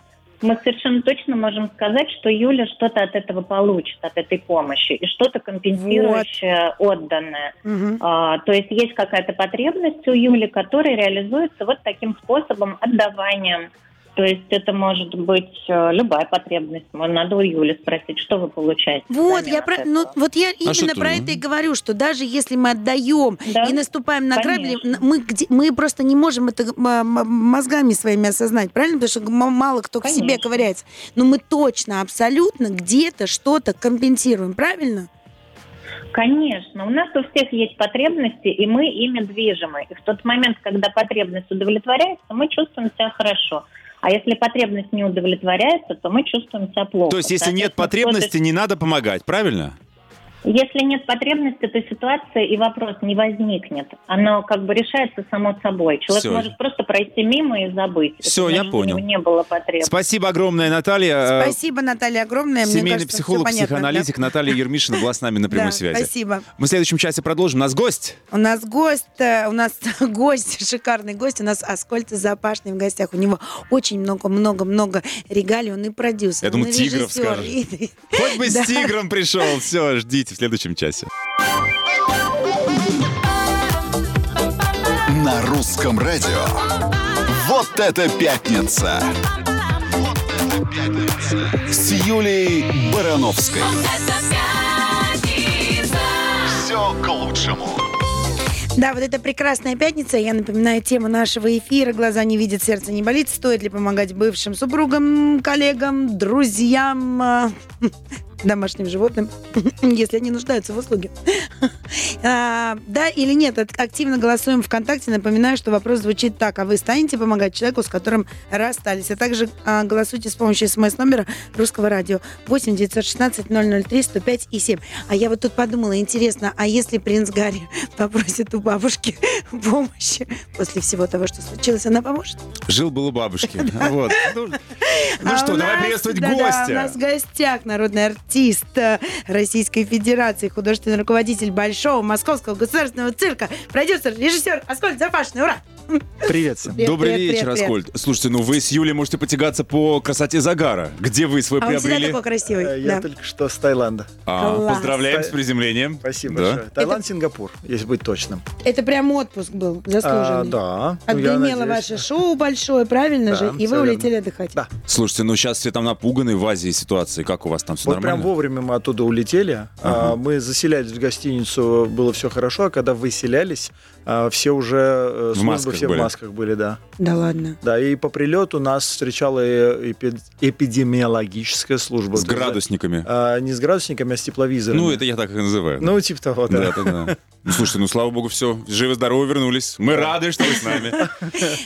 мы совершенно точно можем сказать, что Юля что-то от этого получит, от этой помощи, и что-то компенсирующее отданное. Мгм. А, то есть есть какая-то потребность у Юли, которая реализуется вот таким способом отдаванием. То есть это может быть э, любая потребность. Надо у Юли спросить, что вы получаете. Вот, я про, ну, вот я А именно ты, про это и говорю, что даже если мы отдаем Да, и наступаем на грабли, конечно. мы, где- мы просто не можем это мозгами своими осознать, правильно? Потому что мало кто к себе Конечно. ковыряется. Но мы точно, абсолютно где-то что-то компенсируем, правильно? Конечно, у нас у всех есть потребности, и мы ими движимы. И в тот момент, когда потребность удовлетворяется, мы чувствуем себя хорошо. А если потребность не удовлетворяется, то мы чувствуем себя плохо. То есть, если нет потребности, не надо помогать, правильно? Если нет потребности, то ситуация и вопрос не возникнет. Оно как бы решается само собой. Человек Всё. может просто пройти мимо и забыть. Это я значит, у него понял. не было потребности. Спасибо огромное, Наталья. Э, Спасибо, Наталья, огромное. Мне Семейный кажется, всё психолог, понятно, психоаналитик Наталья Ермишина была с нами на да. прямой Да, связи. Спасибо. Мы в следующем часе продолжим. У нас гость. У нас гость, э, у нас гость, шикарный гость, у нас Аскольд Запашный в гостях. У него очень много-много-много регалий, он и продюсер, Я он и тигров скажешь. и- Хоть бы Да. с тигром пришел. Все, ждите в следующем часе. На русском радио. Вот это пятница. С Юлей Барановской. Это пятница. Все к лучшему. Да, вот это прекрасная пятница. Я напоминаю тему нашего эфира «Глаза не видят, сердце не болит». Стоит ли помогать бывшим супругам, коллегам, друзьям, домашним животным, если они нуждаются в услуге. А, Да или нет, Ак- активно голосуем ВКонтакте. Напоминаю, что вопрос звучит так. А вы станете помогать человеку, с которым расстались? А также а, голосуйте с помощью смс-номера русского радио 8 916 003 105 и 7. А я вот тут подумала, интересно, а если принц Гарри попросит у бабушки помощи после всего того, что случилось, она поможет? Жил был у бабушки. Вот. Ну ну А что, у давай приветствовать гостя. У нас в гостях народный артист э, Российской Федерации, художественный руководитель Большого Московского государственного цирка, продюсер, режиссер Аскольд Зафашный. Ура! Привет всем. Привет, Добрый привет, вечер, привет, привет. Аскольд. Слушайте, ну вы с Юлей можете потягаться по красоте загара. Где вы свой А он приобрели? такой красивый. Э, Я да. только что с Таиланда. А, Класс. поздравляем с приземлением. Спасибо Да. большое. Таиланд, Сингапур, если быть точным. Это прям отпуск был заслуженный. А, да. Ну, Отгремело надеюсь. ваше шоу большое, правильно Да, же? И вы верно. улетели отдыхать. Да. Слушайте, ну сейчас все там напуганы в Азии ситуации. Как у вас там все Вот нормально? прям вовремя мы оттуда улетели. А, Ага. Мы заселялись в гостиницу, было все хорошо, а когда выселялись, а, все уже э, В службы масках все были. в масках были, да. Да ладно. Да, и по прилету нас встречала эпи- эпидемиологическая служба. С градусниками. А, не с градусниками, а с тепловизорами. Ну, это я так и называю. Ну, типа того, да. Да, да, да. Ну, слушайте, ну, слава богу, все, живы-здоровы вернулись. Мы рады, что вы с нами.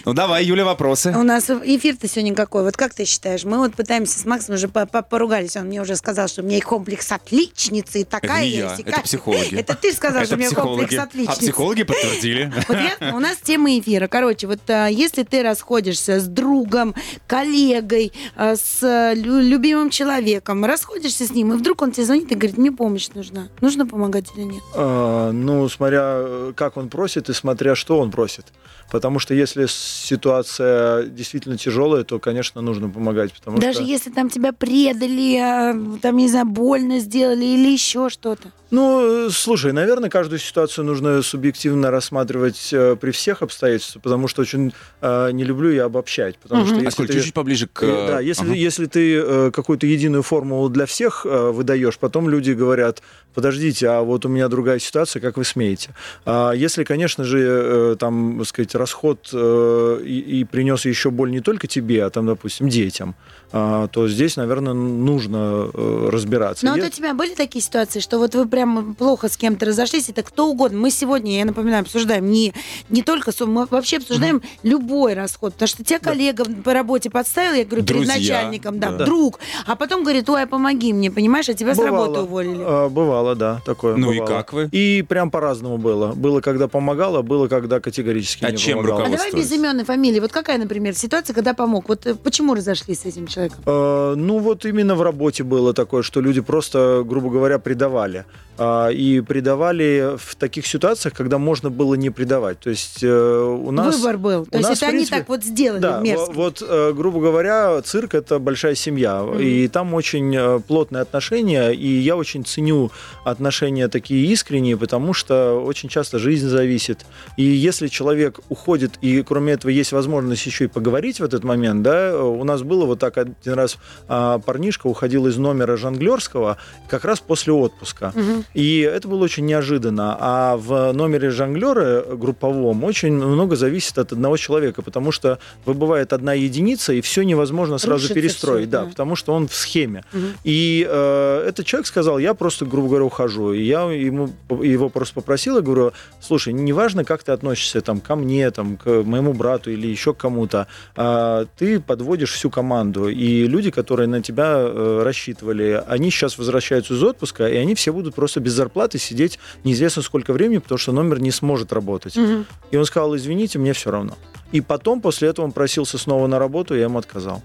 Ну, давай, Юля, вопросы. У нас эфир-то сегодня какой? Вот как ты считаешь? Мы вот пытаемся с Максом уже по- по- поругались. Он мне уже сказал, что у меня и комплекс отличницы, и такая не я, есть, это психологи. Это ты сказал, что у меня комплекс. А отличницы. психологи подтвердили. Вот я- у нас тема эфира. Короче, вот а, если ты расходишься с другом, коллегой, а, с а, лю- любимым человеком, расходишься с ним, и вдруг он тебе звонит и говорит, мне помощь нужна. Нужно помогать или нет? А, ну, смотря э, как он просит и смотря что он просит. Потому что если ситуация действительно тяжелая, то, конечно, нужно помогать. Потому Даже что... если там тебя предали, а, там, не знаю, больно сделали или еще что-то. Ну, э, слушай, наверное, каждую ситуацию нужно субъективно рассматривать э, при всех обстоятельствах, потому что очень э, не люблю я обобщать. Потому Мгм. что если Аскольд, ты- чуть-чуть поближе к... Э, Да, если, Ага. если ты э, какую-то единую формулу для всех э, выдаешь, потом люди говорят, подождите, а вот у меня другая ситуация, как вы смеете? А если, конечно же, э, там, так сказать, расход э, и, и принес еще боль не только тебе, а там, допустим, детям, а, то здесь, наверное, нужно э, разбираться. Но вот Я- у тебя были такие ситуации, что вот вы прям плохо с кем-то разошлись, это кто угодно. Мы сегодня, я напоминаю, обсуждаем не, не только сумму, мы вообще обсуждаем любой расход. Потому что тебя коллега по работе подставил, я говорю, перед Друзья, начальником, да, да. друг, а потом говорит, ой, помоги мне, понимаешь, а тебя с Бывало. работы уволили. А, Бывало, да, такое. Ну и бывало. как вы? И прям по-разному было. Было, когда помогало, было, когда категорически А не чем. А давай без имен и фамилии. Вот какая, например, ситуация, когда помог? Вот э, почему разошлись с этим человеком? Э, Ну, вот именно в работе было такое, что люди просто, грубо говоря, предавали. А, И предавали в таких ситуациях, когда можно было не предавать. То есть э, у нас... Выбор был. То у есть нас, это в они принципе, так вот сделали Да, мерзко. во- вот, э, грубо говоря, цирк это большая семья, и там очень э, плотные отношения, и я очень ценю отношения такие искренние, потому что очень часто жизнь зависит. И если человек уходит, и кроме этого есть возможность еще и поговорить в этот момент, да, у нас было вот так один раз а, парнишка уходил из номера жонглерского как раз после отпуска. Мгм. И это было очень неожиданно. А в номере жонглера групповом очень много зависит от одного человека, потому что выбывает одна единица, и все невозможно сразу Рушится перестроить. всё, да, да. потому что он в схеме. Мгм. И э, этот человек сказал, я просто, грубо говоря, ухожу. И я ему, его просто попросил, я говорю, слушай, неважно, как ты относишься там, ко мне, там, к моему брату или еще к кому-то, а, ты подводишь всю команду. И люди, которые на тебя э, рассчитывали, они сейчас возвращаются из отпуска, и они все будут просто без зарплаты сидеть неизвестно сколько времени, потому что номер не сможет работать. Мгм. И он сказал, извините, мне все равно. И потом, после этого, он просился снова на работу, и я ему отказал.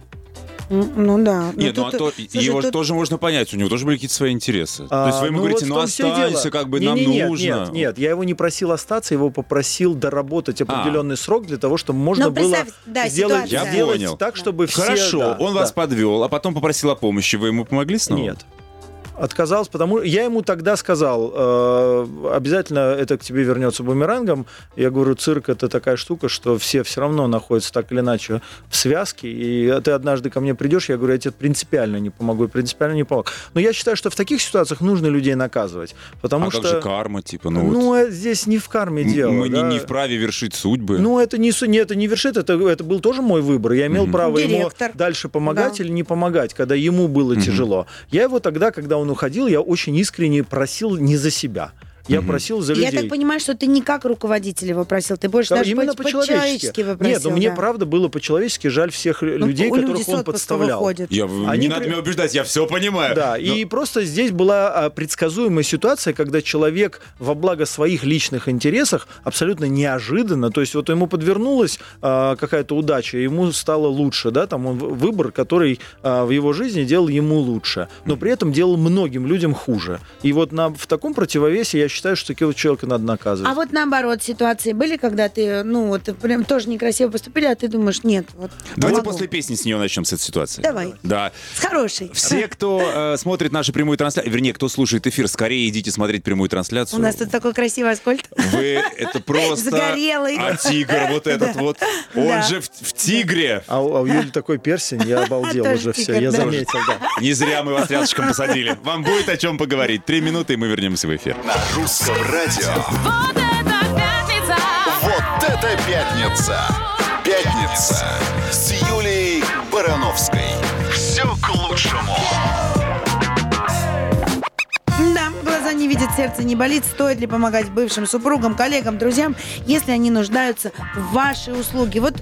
Ну да. Нет, ну, а тут- то- слушай, его тут- тоже можно понять, у него тоже были какие-то свои интересы. То А, есть вы ему ну говорите, вот ну останься, как бы Не- нам не- нет, нужно. Нет, нет, я его не просил остаться, его попросил доработать определенный срок для того, чтобы можно Ну, было да, сделать, ситуация. Я сделать понял. так, чтобы все... Хорошо, да, он да. вас подвел, а потом попросил о помощи. Вы ему помогли снова? Нет. Отказался, потому я ему тогда сказал, э, обязательно это к тебе вернется бумерангом. Я говорю, цирк это такая штука, что все все равно находятся так или иначе в связке. И ты однажды ко мне придешь, я говорю, я тебе принципиально не помогу, принципиально не помог. Но я считаю, что в таких ситуациях нужно людей наказывать, потому а что как же карма, типа, ну, ну, вот. э, здесь не в карме дело. Мы не, да. не вправе вершить судьбы. Ну, это не, не, это не вершит, это, это был тоже мой выбор. Я имел Мгм. право Директор. ему дальше помогать Да. или не помогать, когда ему было Мгм. тяжело. Я его тогда, когда он уходил, я очень искренне просил не за себя. Я Мгм. просил за Я людей. так понимаю, что ты не как руководитель его просил, ты больше Да, даже именно по- по-человечески. по-человечески попросил. Нет, ну мне да. правда было по-человечески жаль всех Ну, людей, которых он подставлял. выходят. Я, Они не надо при- меня убеждать, я все понимаю. Да, Но- и просто здесь была а, предсказуемая ситуация, когда человек во благо своих личных интересах абсолютно неожиданно, то есть вот ему подвернулась а, какая-то удача, ему стало лучше, да, там он выбор, который а, в его жизни делал ему лучше, но при этом делал многим людям хуже. И вот на, в таком противовесе я считаю, что такого человека надо наказывать. А вот наоборот, ситуации были, когда ты, ну, вот прям тоже некрасиво поступили, а ты думаешь, нет, вот Давайте помогу. после песни с нее начнем с этой ситуации. Давай. Да. С хорошей. Все, кто э, смотрит нашу прямую трансляцию, вернее, кто слушает эфир, скорее идите смотреть прямую У трансляцию. нас тут такой красивый аскольд. Вы это просто... Загорелый. А тигр вот этот вот, он же в, тигре. А у, а у Юли такой персень, я обалдел уже все, я заметил, да. Не зря мы вас рядышком посадили. Вам будет о чем поговорить. Три минуты, и мы вернемся в эфир. Русском радио. Вот это пятница! Вот это пятница! Пятница с Юлией Барановской. Все к лучшему. Да, глаза не видят, сердце не болит. Стоит ли помогать бывшим супругам, коллегам, друзьям, если они нуждаются в вашей услуге? Вот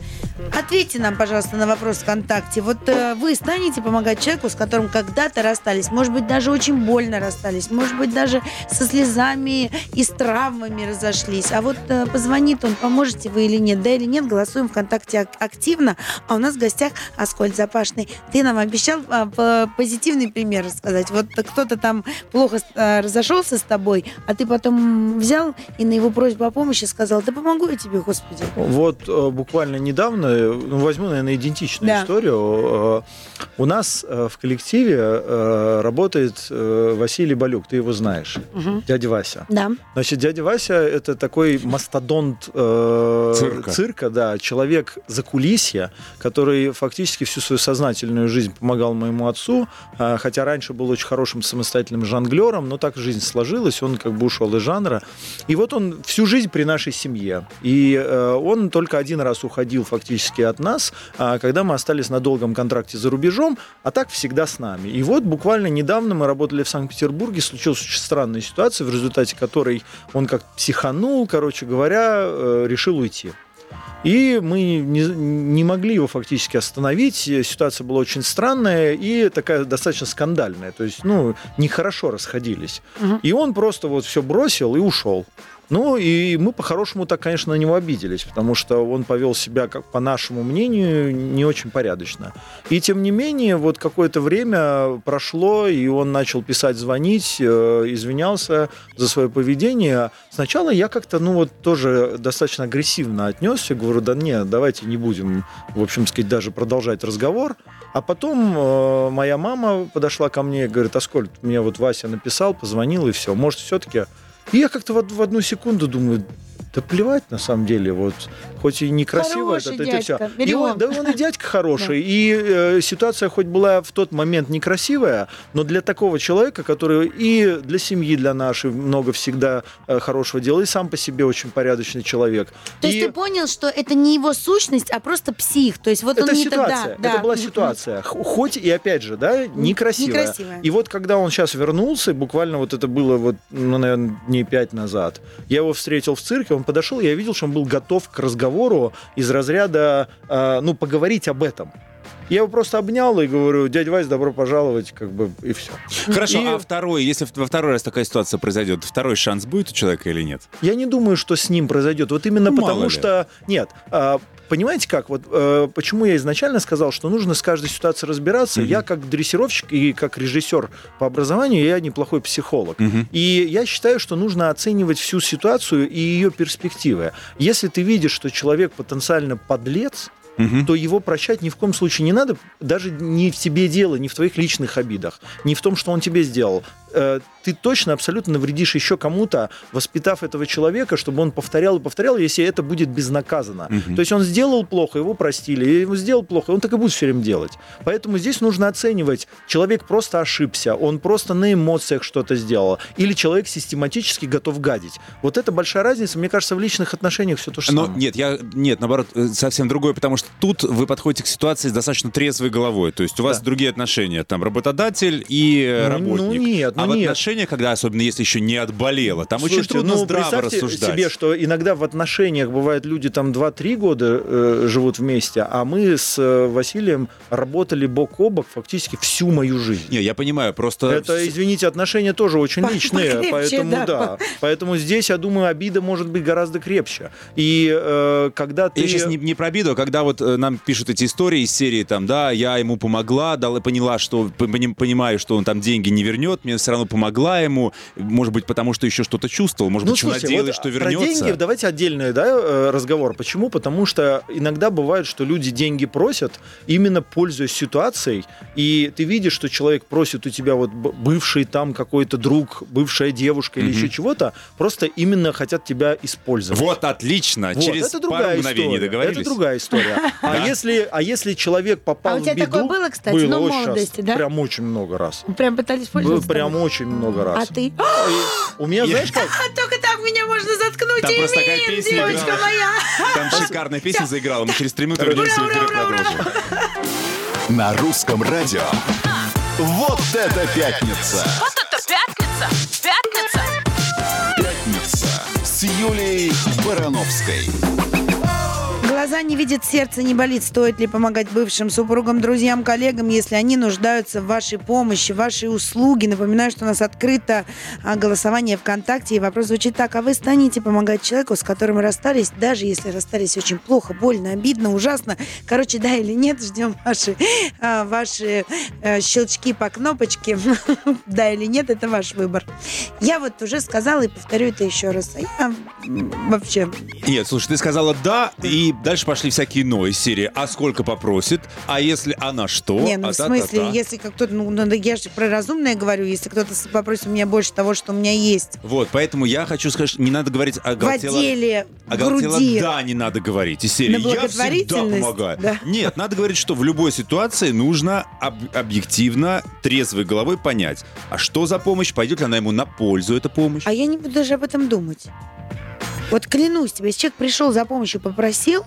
ответьте нам, пожалуйста, на вопрос ВКонтакте. Вот э, вы станете помогать человеку, с которым когда-то расстались? Может быть, даже очень больно расстались? Может быть, даже со слезами и с травмами разошлись? А вот э, позвонит он, поможете вы или нет? Да или нет, голосуем ВКонтакте ак- активно. А у нас в гостях Аскольд Запашный. Ты нам обещал по- позитивный пример рассказать. Вот кто-то там плохо а, разошелся с тобой, а ты потом взял и на его просьбу о помощи сказал, да помогу я тебе, Господи. Вот э, буквально недавно, э, ну, возьму, наверное, идентичную Да. историю. Э, У нас э, в коллективе э, работает Василий Балюк, ты его знаешь, Мгм. дядя Вася. Да. Значит, дядя Вася это такой мастодонт э, Цирка. да, человек за кулисья, который фактически всю свою сознательную жизнь помогал моему отцу, хотя раньше был очень хорошим самостоятельным жонглером, но так жизнь сложилась, он как бы ушел из жанра. И вот он всю жизнь при нашей семье. И он только один раз уходил фактически от нас, а, когда мы остались на долгом контракте за рубежом, а так всегда с нами. И вот буквально недавно мы работали в Санкт-Петербурге, случилась очень странная ситуация, в результате которой он как психанул, короче говоря, э, решил уйти. И мы не, не могли его фактически остановить. Ситуация была очень странная и такая достаточно скандальная. То есть, ну, нехорошо расходились. Мгм. И он просто вот все бросил и ушел. Ну, и мы по-хорошему так, конечно, на него обиделись, потому что он повел себя, как по нашему мнению, не очень порядочно. И тем не менее, вот какое-то время прошло, и он начал писать, звонить, э, извинялся за свое поведение. Сначала я как-то, ну вот, тоже достаточно агрессивно отнесся, говорю, да нет, давайте не будем, в общем сказать, даже продолжать разговор. А потом э, моя мама подошла ко мне и говорит, Аскольд, мне вот Вася написал, позвонил, и все. Может, все-таки... И я как-то в, в одну секунду думаю, да плевать на самом деле, вот хоть и некрасиво Хороший это, это всё. дядька, И он, да он и дядька хороший, и э, ситуация хоть была в тот момент некрасивая, но для такого человека, который и для семьи, для нашей много всегда э, хорошего делал, и сам по себе очень порядочный человек. То есть И- ты понял, что это не его сущность, а просто псих. То есть вот это он не ситуация, тогда. это да. была ситуация. Хоть и опять же, да, некрасивая. некрасивая. И вот когда он сейчас вернулся, буквально вот это было вот, ну, наверное, дней пять назад, я его встретил в цирке, он подошел, я видел, что он был готов к разговору из разряда, э, ну, поговорить об этом. Я его просто обнял и говорю, дядя Вась, добро пожаловать, как бы, и все. Хорошо, И- а второй, если во второй раз такая ситуация произойдет, второй шанс будет у человека или нет? Я не думаю, что с ним произойдет. Вот именно Ну, потому ли. что... Нет, а, понимаете как? Вот э, почему я изначально сказал, что нужно с каждой ситуацией разбираться. Мгм. Я как дрессировщик и как режиссер по образованию, я неплохой психолог. Мгм. И я считаю, что нужно оценивать всю ситуацию и ее перспективы. Если ты видишь, что человек потенциально подлец, Мгм. то его прощать ни в коем случае не надо. Даже не в тебе дело, не в твоих личных обидах, не в том, что он тебе сделал. Э, Ты точно абсолютно навредишь еще кому-то, воспитав этого человека, чтобы он повторял и повторял, если это будет безнаказанно. Мгм. То есть он сделал плохо, его простили, его сделал плохо, он так и будет все время делать. Поэтому здесь нужно оценивать, человек просто ошибся, он просто на эмоциях что-то сделал, или человек систематически готов гадить. Вот это большая разница, мне кажется, в личных отношениях все то же Но самое. нет, я нет, наоборот, э, совсем другое, потому что тут вы подходите к ситуации с достаточно трезвой головой. То есть у вас Да. другие отношения. Там работодатель и Ну, работник. Ну нет, А в нет. отношениях, когда особенно если еще не отболела, там очень Слушайте, трудно ну, здраво рассуждать. себе, что иногда в отношениях бывает люди там 2-3 года э, живут вместе, а мы с э, Василием работали бок о бок фактически всю мою жизнь. Не, я понимаю, просто... Это, извините, отношения тоже очень По- личные, покрепче, поэтому да. да. Поэтому здесь, я думаю, обида может быть гораздо крепче. И э, когда ты... Я сейчас не, не про обиду, а когда вот э, нам пишут эти истории из серии, там, да, я ему помогла, дала, поняла, что, пони- понимаю, что он там деньги не вернет, мне все равно помогла ему, может быть, потому что еще что-то чувствовал, может Ну, быть, еще слушайте, надеялась, вот что Про вернется. деньги давайте отдельный да, э, разговор. Почему? Потому что иногда бывает, что люди деньги просят, именно пользуясь ситуацией, и ты видишь, что человек просит у тебя вот бывший там какой-то друг, бывшая девушка или Мгм. еще чего-то, просто именно хотят тебя использовать. Вот, отлично, Вот, через это пару другая мгновений история. договорились. Это другая история. А если, а если человек попал А у тебя в беду, такое было, кстати, было ну, в молодости, да? Прям очень много раз. Прям пытались пользоваться? прям тобой? очень много раз. А ты? И У меня, знаешь как? Только так меня можно заткнуть, Там просто такая песня девочка играла. моя. Там шикарная песня заиграла, мы через три минуты вернемся в эфир и продолжим. На русском радио. Вот это пятница! Вот это пятница! Пятница! Пятница с Юлией Барановской. Глаза не видят, сердце не болит. Стоит ли помогать бывшим супругам, друзьям, коллегам, если они нуждаются в вашей помощи, в вашей услуге? Напоминаю, что у нас открыто а, голосование ВКонтакте. И вопрос звучит так. А вы станете помогать человеку, с которым расстались, даже если расстались очень плохо, больно, обидно, ужасно? Короче, да или нет, ждем ваши, а, ваши э, щелчки по кнопочке. Да или нет, это ваш выбор. Я вот уже сказала и повторю это еще раз. А я вообще Нет, слушай, ты сказала «да», и дальше пошли всякие «но» из серии «а сколько попросит?», «а если она что?», Не, ну а в смысле, та-та-та. если как кто-то, ну, ну, я же про разумное говорю, если кто-то попросит у меня больше того, что у меня есть Вот, поэтому я хочу сказать, что не надо говорить о в отделе Оголтело, груди. да, не надо говорить из серии На «я всегда помогаю». да. Нет, надо говорить, что в любой ситуации нужно об- объективно, трезвой головой понять, а что за помощь, пойдет ли она ему на пользу, эта помощь. А я не буду даже об этом думать. Вот клянусь тебе, если человек пришел за помощью, попросил,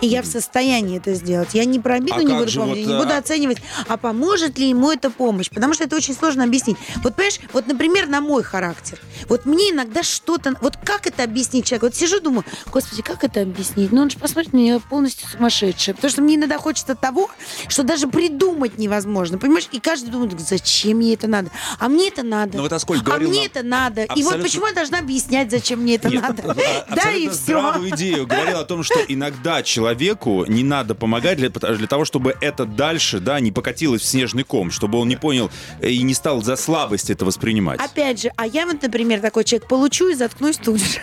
и я в состоянии это сделать. Я не про обиду А не буду же помнить, вот, не буду а- оценивать, а поможет ли ему эта помощь. Потому что это очень сложно объяснить. Вот, понимаешь, вот, например, на мой характер. Вот мне иногда что-то... Вот как это объяснить человеку? Вот сижу, думаю, господи, как это объяснить? Ну, он же посмотрит на меня полностью сумасшедшая. Потому что мне иногда хочется того, что даже придумать невозможно. Понимаешь? И каждый думает, зачем мне это надо? А мне это надо. Ну вот Аскольд а говорил мне нам это надо. И вот абсолютно- почему я должна объяснять, зачем мне это Нет, надо? а- Да, и абсолютно все. идею. Говорил о том, что иногда человеку не надо помогать для, для того, чтобы это дальше, да, не покатилось в снежный ком, чтобы он не понял э, и не стал за слабость это воспринимать. Опять же, а я вот, например, такой человек получу и заткнусь тут же.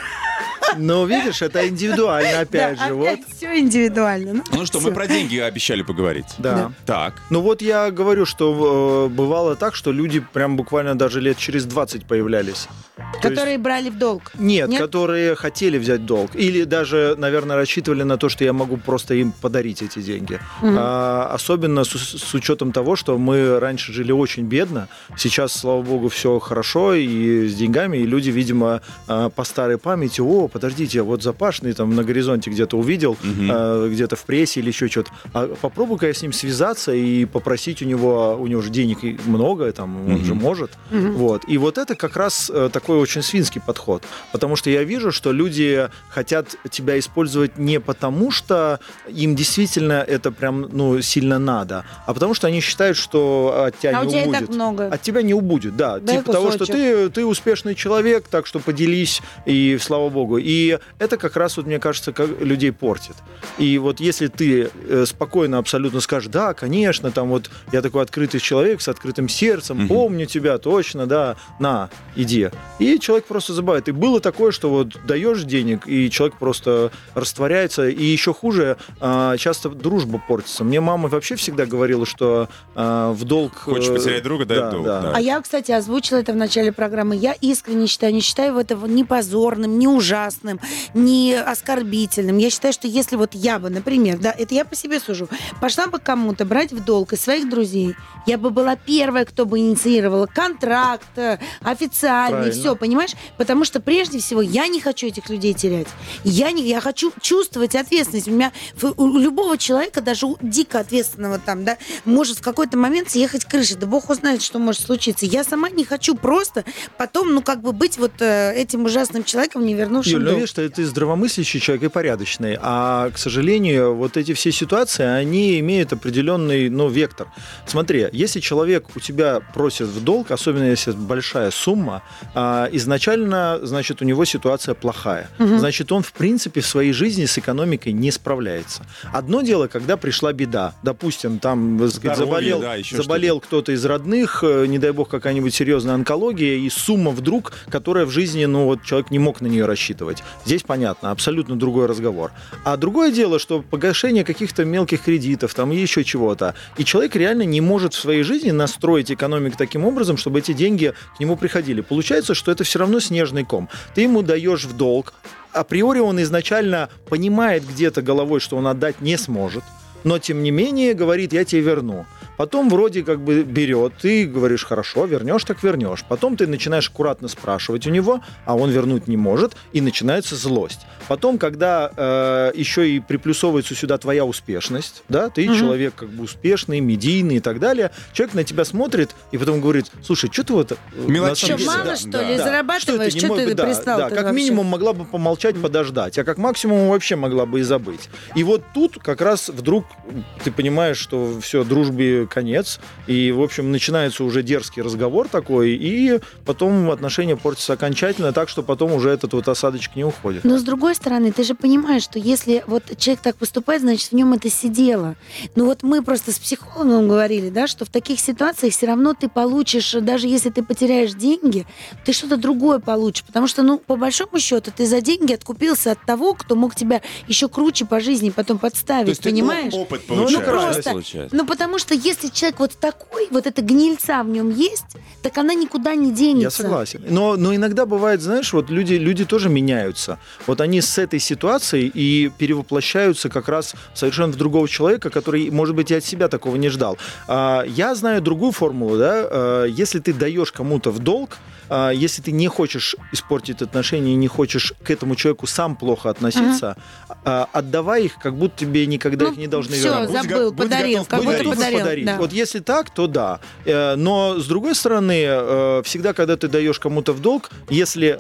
Но видишь, это индивидуально, опять Да, же. Вот. все индивидуально. Ну, Ну что, мы всё. про деньги обещали поговорить. Да. Так. Ну вот я говорю, что э, бывало так, что люди прям буквально даже лет через 20 появлялись. То есть- Которые брали в долг. Нет, Нет? которые хотели взять долг. Или даже, наверное, рассчитывали на то, что я могу просто им подарить эти деньги. Мгм. А, особенно с, с учетом того, что мы раньше жили очень бедно. Сейчас, слава богу, все хорошо и с деньгами. И люди, видимо, а, по старой памяти, о, подождите, вот Запашный там на горизонте где-то увидел, а, где-то в прессе или еще что-то. А попробуй-ка я с ним связаться и попросить у него, у него же денег и много, там, он Мгм. же может. Мгм. Вот. И вот это как раз э, такой очень свинский подход. Потому что я вижу, что люди хотят тебя использовать не потому, что им действительно это прям ну, сильно надо, а потому что они считают, что от тебя А у не тебя и убудет. так много. От тебя не убудет, да. Дай типа того, что кусочек. ты, ты успешный человек, так что поделись, и слава богу. И это как раз, вот, мне кажется, как людей портит. И вот если ты э, спокойно абсолютно скажешь, да, конечно, там вот я такой открытый человек с открытым сердцем, Мгм. помню тебя, точно, да, на, иди. И человек просто забывает. И было такое, что вот даешь денег, и человек просто растворяется. И еще хуже, а, часто дружба портится. Мне мама вообще всегда говорила, что а, в долг... Хочешь э, потерять друга, дай да, долг. да. да. А я, кстати, озвучила это в начале программы. Я искренне считаю, не считаю этого ни позорным, ни ужасным. ни оскорбительным. Я считаю, что если вот я бы, например, да, это я по себе сужу, пошла бы кому-то брать в долг из своих друзей, я бы была первая, кто бы инициировала контракт э, официальный, Правильно. все, понимаешь? Потому что прежде всего я не хочу этих людей терять. Я, не, я хочу чувствовать ответственность. У меня в- у любого человека, даже у дико ответственного там, да, может в какой-то момент съехать крыша. Да бог его знает, что может случиться. Я сама не хочу просто потом, ну, как бы быть вот э, этим ужасным человеком, не вернувшим Юль, ну видишь, что ты здравомыслящий человек и порядочный, а, к сожалению, вот эти все ситуации, они имеют определенный, ну, вектор. Смотри, если человек у тебя просит в долг, особенно если большая сумма, а, изначально, значит, у него ситуация плохая. Значит, он, в принципе, в своей жизни с экономикой не справляется. Одно дело, когда пришла беда. Допустим, там Здоровье, заболел, да, заболел кто-то из родных, э, не дай бог какая-нибудь серьезная онкология, и сумма вдруг, которая в жизни, ну вот человек не мог на нее рассчитывать. Здесь понятно, абсолютно другой разговор. А другое дело, что погашение каких-то мелких кредитов там и еще чего-то, и человек реально не может в своей жизни настроить экономику таким образом, чтобы эти деньги к нему приходили. Получается, что это все равно снежный ком. Ты ему даешь в долг, априори он изначально понимает где-то головой, что он отдать не сможет, но тем не менее говорит, я тебе верну. Потом вроде как бы берет, ты говоришь, хорошо, вернешь, так вернешь. Потом ты начинаешь аккуратно спрашивать у него, а он вернуть не может, и начинается злость. Потом, когда э, еще и приплюсовывается сюда твоя успешность, да, ты человек как бы успешный, медийный и так далее, человек на тебя смотрит и потом говорит, слушай, что ты вот... э, на Мелочи. Что, самом деле- мало, Да, что да. ли, Да. зарабатываешь? Что мог- ты да, пристал да, как минимум могла бы помолчать, подождать, а как максимум вообще могла бы и забыть. И вот тут как раз вдруг ты понимаешь, что все, дружбе конец, и, в общем, начинается уже дерзкий разговор такой, и потом отношения портятся окончательно, так что потом уже этот вот осадочек не уходит. Но с другой стороны, ты же понимаешь, что если вот человек так поступает, значит, в нем это сидело. Ну вот мы просто с психологом говорили, да, что в таких ситуациях все равно ты получишь, даже если ты потеряешь деньги, ты что-то другое получишь. Потому что, ну, по большому счету, ты за деньги откупился от того, кто мог тебя еще круче по жизни потом подставить, То есть ты понимаешь? опыт Ну, получаешь. ну, да, просто. получается? Ну, потому что если человек вот такой, вот эта гнильца в нем есть, так она никуда не денется. Я согласен. Но, но иногда бывает, знаешь, вот люди, люди тоже меняются. Вот они с этой ситуацией и перевоплощаются как раз совершенно в другого человека, который, может быть, и от себя такого не ждал. А, Я знаю другую формулу, да, а, если ты даешь кому-то в долг, если ты не хочешь испортить отношения, не хочешь к этому человеку сам плохо относиться, а, отдавай их, как будто тебе никогда Ну, их не должны всё, вернуть. Будь забыл, будь подарил, готов как будто подарить. подарил. подарить. да. Вот если так, то да. Э, Но с другой стороны, э, всегда, когда ты даешь кому-то в долг, если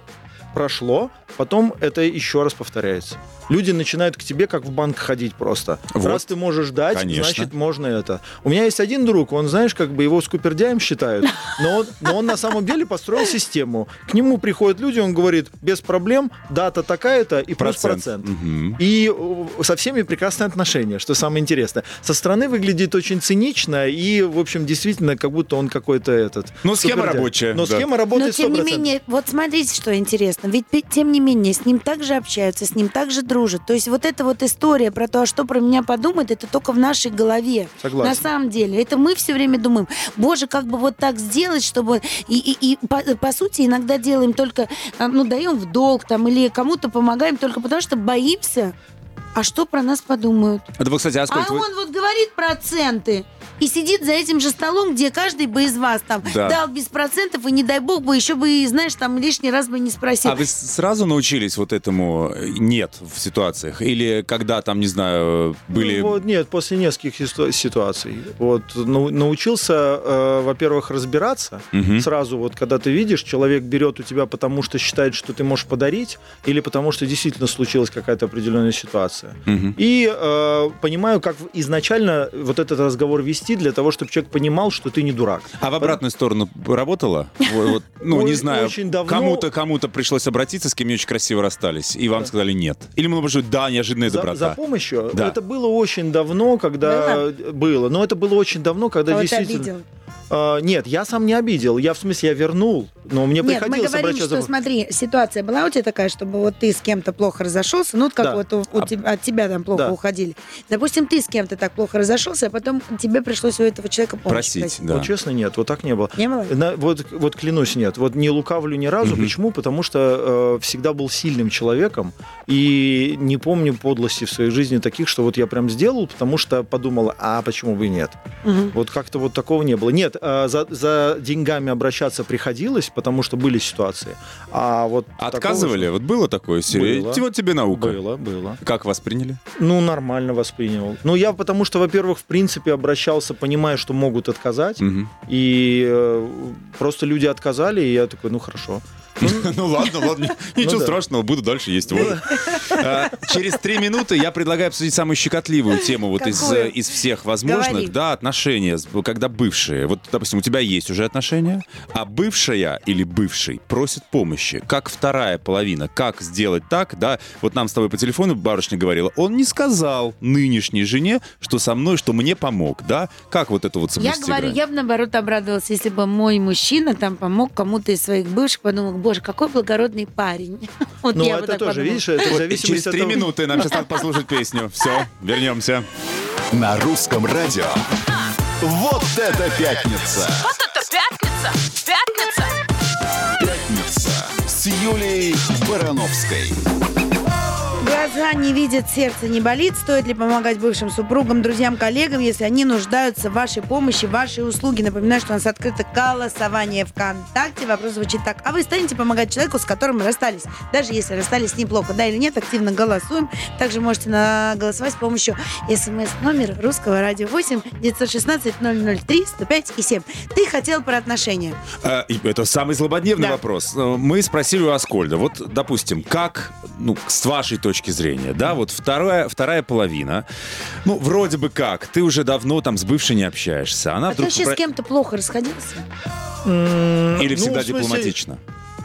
прошло, потом это еще раз повторяется. Люди начинают к тебе как в банк ходить просто. Вот. Раз ты можешь дать, Конечно. значит можно это. У меня есть один друг, он, знаешь, как бы его скупердяем считают, но он, но он на самом деле построил систему. К нему приходят люди, он говорит, без проблем, дата такая-то и плюс процент. Мгм. И э, со всеми прекрасные отношения, что самое интересное. Со стороны выглядит очень цинично и, в общем, действительно, как будто он какой-то этот... Ну, схема супердяй. рабочая, Но да. схема Но работает тем не 100%. менее, вот смотрите, что интересно. Ведь тем не менее, с ним также общаются, с ним также дружат. То есть вот эта вот история про то, а что про меня подумают, это только в нашей голове. Согласен. На самом деле. Это мы все время думаем, боже, как бы вот так сделать, чтобы... И, и- и по, по сути иногда делаем только, а, ну, даем в долг там или кому-то помогаем только потому, что боимся, а что про нас подумают. Это вы, кстати, а А вы- он вот говорит проценты и сидит за этим же столом, где каждый бы из вас там Да. дал без процентов, и не дай бог бы еще бы, знаешь, там лишний раз бы не спросил. А вы сразу научились вот этому э, нет в ситуациях? Или когда там, не знаю, были... Ну, вот нет, после нескольких ситу- ситуаций. Вот нау- научился, э, во-первых, разбираться. Мгм. Сразу вот, когда ты видишь, человек берет у тебя, потому что считает, что ты можешь подарить, или потому что действительно случилась какая-то определенная ситуация. Мгм. И э, понимаю, как изначально вот этот разговор вести для того, чтобы человек понимал, что ты не дурак. А в обратную сторону работала? Вот, ну, не знаю, кому-то кому-то пришлось обратиться, с кем не очень красиво расстались, и вам сказали нет. Или, может быть, да, неожиданная доброта. за помощью? Да. Это было очень давно, когда было. Но это было очень давно, когда действительно. А, нет, я сам не обидел. Я, в смысле, я вернул. Но мне Нет, мы приходилось говорим, обращаться... что, смотри, ситуация была у тебя такая, чтобы вот ты с кем-то плохо разошелся, ну, вот как Да. вот у, у А- тебя- от тебя там плохо Да. уходили. Допустим, ты с кем-то так плохо разошелся, а потом тебе пришлось у этого человека помощь Просить, да. Вот честно, нет, вот так не было. Не было? На- вот, вот клянусь, нет. Вот не лукавлю ни разу. Мгм. Почему? Потому что э, всегда был сильным человеком и не помню подлости в своей жизни таких, что вот я прям сделал, потому что подумал, а почему бы и нет? Мгм. Вот как-то вот такого не было. Нет, э, за, за деньгами обращаться приходилось, потому что были ситуации. А вот Отказывали? Вот было такое? Серия? Было. Вот тебе наука. Было, было. Как восприняли? Ну, нормально воспринял. Ну, я потому что, во-первых, в принципе, обращался, понимая, что могут отказать. Мгм. И э, просто люди отказали, и я такой, ну хорошо. Ну ладно, ладно, ничего да. страшного, буду дальше есть воду. А, Через три минуты я предлагаю обсудить самую щекотливую тему вот из, из всех возможных, да, отношения, когда бывшие. Вот, допустим, у тебя есть уже отношения, а бывшая или бывший просит помощи. Как вторая половина, как сделать так, да, вот нам с тобой по телефону барышня говорила, он не сказал нынешней жене, что со мной, что мне помог, да? Как вот это вот Я соблюсти говорю, грань? я бы наоборот обрадовалась, если бы мой мужчина там помог кому-то из своих бывших, подумал, боже, какой благородный парень. Вот Ну, это тоже, подумала. видишь, это зависимости через три минуты нам сейчас надо послушать песню. Все, вернемся. На русском радио. Вот это пятница! Вот это пятница! Пятница! Пятница с Юлией Барановской. Глаза не видят, сердце не болит. Стоит ли помогать бывшим супругам, друзьям, коллегам, если они нуждаются в вашей помощи, вашей услуге? Напоминаю, что у нас открыто голосование ВКонтакте. Вопрос звучит так. А вы станете помогать человеку, с которым расстались? Даже если расстались неплохо, да или нет, активно голосуем. Также можете на- голосовать с помощью смс-номера русского радио 8 916 003 105 и 7. Ты хотел про отношения. А, Это самый злободневный Да. вопрос. Мы спросили у Аскольда, вот, допустим, как, ну, с вашей точки зрения, да, вот вторая, вторая половина, ну, вроде бы как, ты уже давно там с бывшей не общаешься, она А ты вдруг... вообще попро- с кем-то плохо расходился? Или ну, всегда смысле, дипломатично?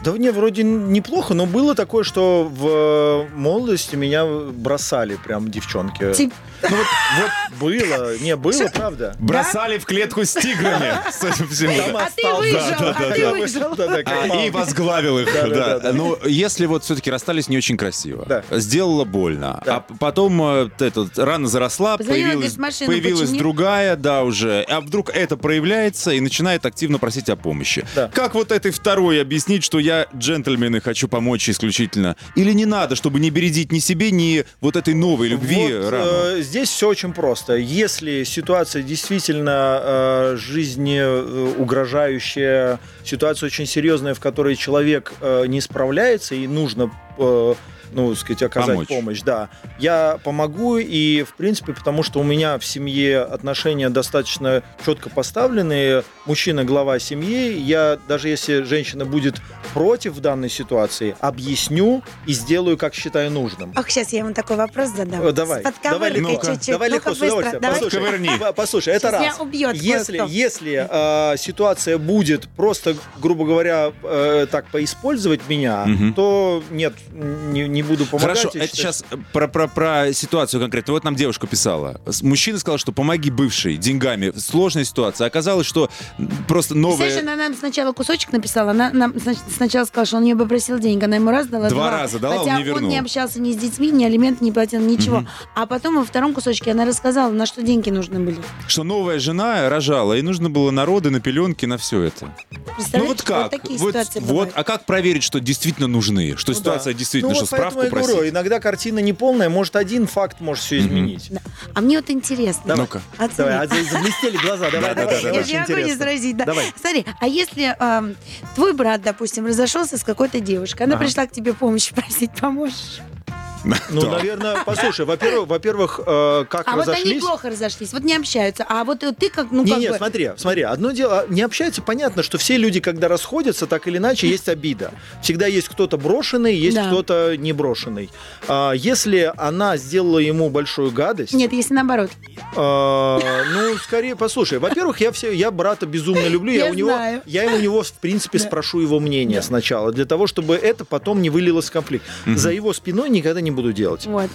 Да не, вроде неплохо, но было такое, что в э, молодости меня бросали прям девчонки. Тип- Ну вот, вот было, не, было, правда. Бросали в клетку с тиграми, судя по всему. Там А ты выжил, да, а да, ты да. выжил. Да, да, как А, и возглавил их, Да, да. да, да, да. Ну, если вот все-таки расстались не очень красиво, Да. сделала больно, Да. а потом э, этот, рана заросла, появилась, другая, да, уже, а вдруг это проявляется и начинает активно просить о помощи. Да. Как вот этой второй объяснить, что я джентльмен и хочу помочь исключительно? Или не надо, чтобы не бередить ни себе, ни вот этой новой любви Вот, рану? Здесь все очень просто. Если ситуация действительно э, жизни э, угрожающая, ситуация очень серьезная, в которой человек э, не справляется и нужно э, ну, сказать, оказать Помочь. помощь, да. Я помогу, и, в принципе, потому что у меня в семье отношения достаточно четко поставленные. Мужчина глава семьи. Я, даже если женщина будет против в данной ситуации, объясню и сделаю, как считаю нужным. Ох, сейчас я ему такой вопрос задам. Э, Давай, С давай, легко, чуть-чуть. давай легко, с быстро, удовольствием. давай. Послушай, по- послушай, это Сейчас раз. убьет Если, кое-кто. если э, ситуация будет просто, грубо говоря, э, так поиспользовать меня, Мгм. то нет, не, не буду помогать. Хорошо, это считаю, сейчас про, про, про ситуацию конкретно. Вот нам девушка писала. Мужчина сказал, что помоги бывшей деньгами. Сложная ситуация. Оказалось, что просто новая... Представляешь, она нам сначала кусочек написала, она нам сна- сначала сказала, что он ее попросил денег, она ему раз дала, Два раза дала, он хотя не вернул. не общался ни с детьми, ни алимент не платил, ничего. А потом во втором кусочке она рассказала, на что деньги нужны были. Что новая жена рожала, и нужно было народы на пеленки, на все это. Ну вот как? Вот такие вот, вот, а как проверить, что действительно нужны? Что ну да. ситуация действительно, Ну что вот поэтому я говорю, иногда картина не полная, может один факт может все изменить. Да. А мне вот интересно. Давай. Ну-ка. Оцени. Давай, а за- заблестели глаза, давай, Да, да, давай, да, Я могу не интересно. заразить, да. Давай. Смотри, а если эм, твой брат, допустим, разошелся с какой-то девушкой, она Ага. пришла к тебе помощи просить, поможешь? Ну, Да. наверное, послушай, во-первых, во-первых, э, как А вот они разошлись... плохо разошлись, вот не общаются. А вот э, ты как, ну не, как не, бы... смотри, смотри, одно дело, не общаются, понятно, что все люди, когда расходятся, так или иначе, есть обида. Всегда есть кто-то брошенный, есть Да. кто-то не брошенный. А, если она сделала ему большую гадость, Нет, если наоборот. а, ну, скорее, послушай, во-первых, я все, я брата безумно люблю, я, Я у него, знаю. я у него, в принципе, спрошу его мнение сначала, для того, чтобы это потом не вылилось в конфликт. За его спиной никогда не буду делать. Вот.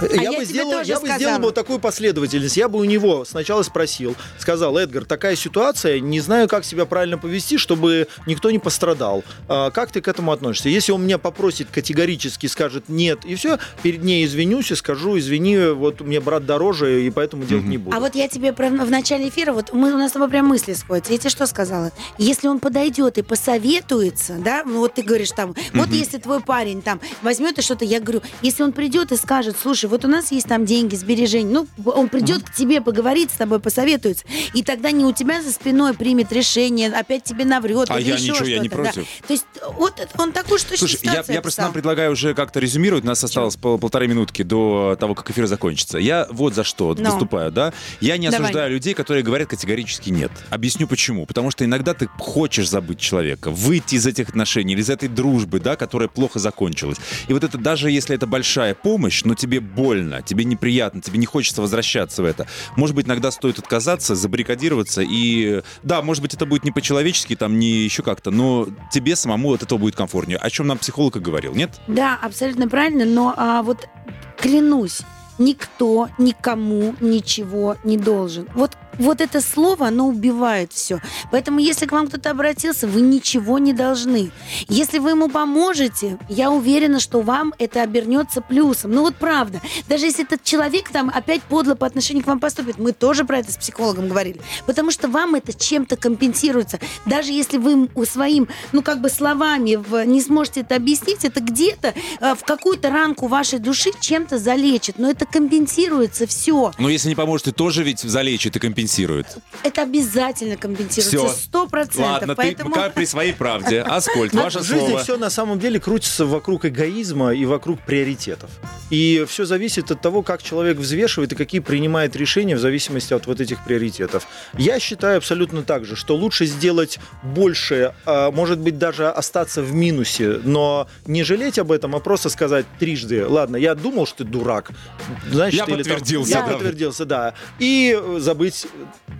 А я я, бы сделал, я бы сделал бы вот такую последовательность. Я бы у него сначала спросил, сказал, Эдгар, такая ситуация, не знаю, как себя правильно повести, чтобы никто не пострадал. А, как ты к этому относишься? Если он меня попросит категорически, скажет нет, и все, перед ней извинюсь и скажу, извини, вот мне брат дороже, и поэтому делать не буду. А вот я тебе про- в начале эфира, вот мы, у нас с тобой прям мысли сходятся. Я тебе что сказала? Если он подойдет и посоветуется, да, ну вот ты говоришь там, вот если твой парень там возьмет и что-то, я говорю, если он придет и скажет, слушай, вот у нас есть там деньги, сбережения, ну, он придет к тебе поговорить с тобой, посоветуется, и тогда не у тебя за спиной примет решение, опять тебе наврет. А я ничего, я не что-то, да. против. То есть вот он же точно Слушай, я, я просто нам предлагаю уже как-то резюмировать. У нас осталось пол- полторы минутки до того, как эфир закончится. Я вот за что Ну. выступаю, да. Я не Давай. осуждаю людей, которые говорят категорически нет. Объясню почему. Потому что иногда ты хочешь забыть человека, выйти из этих отношений или из этой дружбы, да, которая плохо закончилась. И вот это даже если это большая помощь, но тебе больно, тебе неприятно, тебе не хочется возвращаться в это. Может быть, иногда стоит отказаться, забаррикадироваться и, да, может быть, это будет не по-человечески, там, не еще как-то, но тебе самому от этого будет комфортнее. О чем нам психолог и говорил, нет? Да, абсолютно правильно, но а, вот клянусь, никто никому ничего не должен. Вот, вот это слово, оно убивает все. Поэтому, если к вам кто-то обратился, вы ничего не должны. Если вы ему поможете, я уверена, что вам это обернется плюсом. Ну вот правда. Даже если этот человек там опять подло по отношению к вам поступит, мы тоже про это с психологом говорили. Потому что вам это чем-то компенсируется. Даже если вы м- своим, ну как бы словами не сможете это объяснить, это где-то э, в какую-то ранку вашей души чем-то залечит. Но это компенсируется все. Но если не поможет, ты тоже ведь залечит и компенсирует. Это обязательно компенсируется. Все. Сто процентов. Ладно, Поэтому... ты как при своей правде. Аскольд, ваше в жизни слово. все на самом деле крутится вокруг эгоизма и вокруг приоритетов. И все зависит от того, как человек взвешивает и какие принимает решения в зависимости от вот этих приоритетов. Я считаю абсолютно так же, что лучше сделать больше, а, может быть, даже остаться в минусе, но не жалеть об этом, а просто сказать трижды, ладно, я думал, что ты дурак. Значит, Я или там, подтвердился, я да. подтвердился, да. И забыть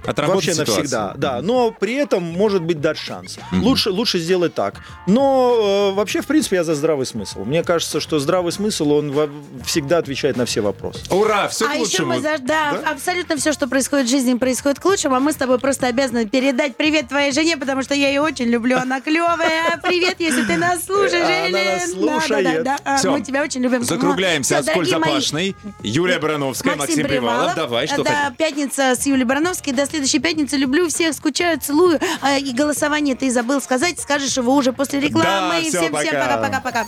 Отработать вообще ситуацию. навсегда, да. Но при этом, может быть, дать шанс. Лучше, лучше сделать так. Но э, вообще, в принципе, я за здравый смысл. Мне кажется, что здравый смысл, он во- всегда отвечает на все вопросы. Ура, все а к еще лучшему. мы за... да, абсолютно все, что происходит в жизни, происходит к лучшему. А мы с тобой просто обязаны передать привет твоей жене, потому что я ее очень люблю. Она клевая. Привет, если ты нас слушаешь, Она нас Да, да, слушает. да, да. Всё. Мы тебя очень любим. Закругляемся. Аскольд Запашный, Юлия Барановская, Максим, Привалов. Давай, что До хотим? пятница с Юлей Барановской. До следующей пятницы. Люблю всех, скучаю, целую. А, И голосование ты забыл сказать. Скажешь его уже после рекламы. Да, всё, всем, всем пока. пока-пока-пока.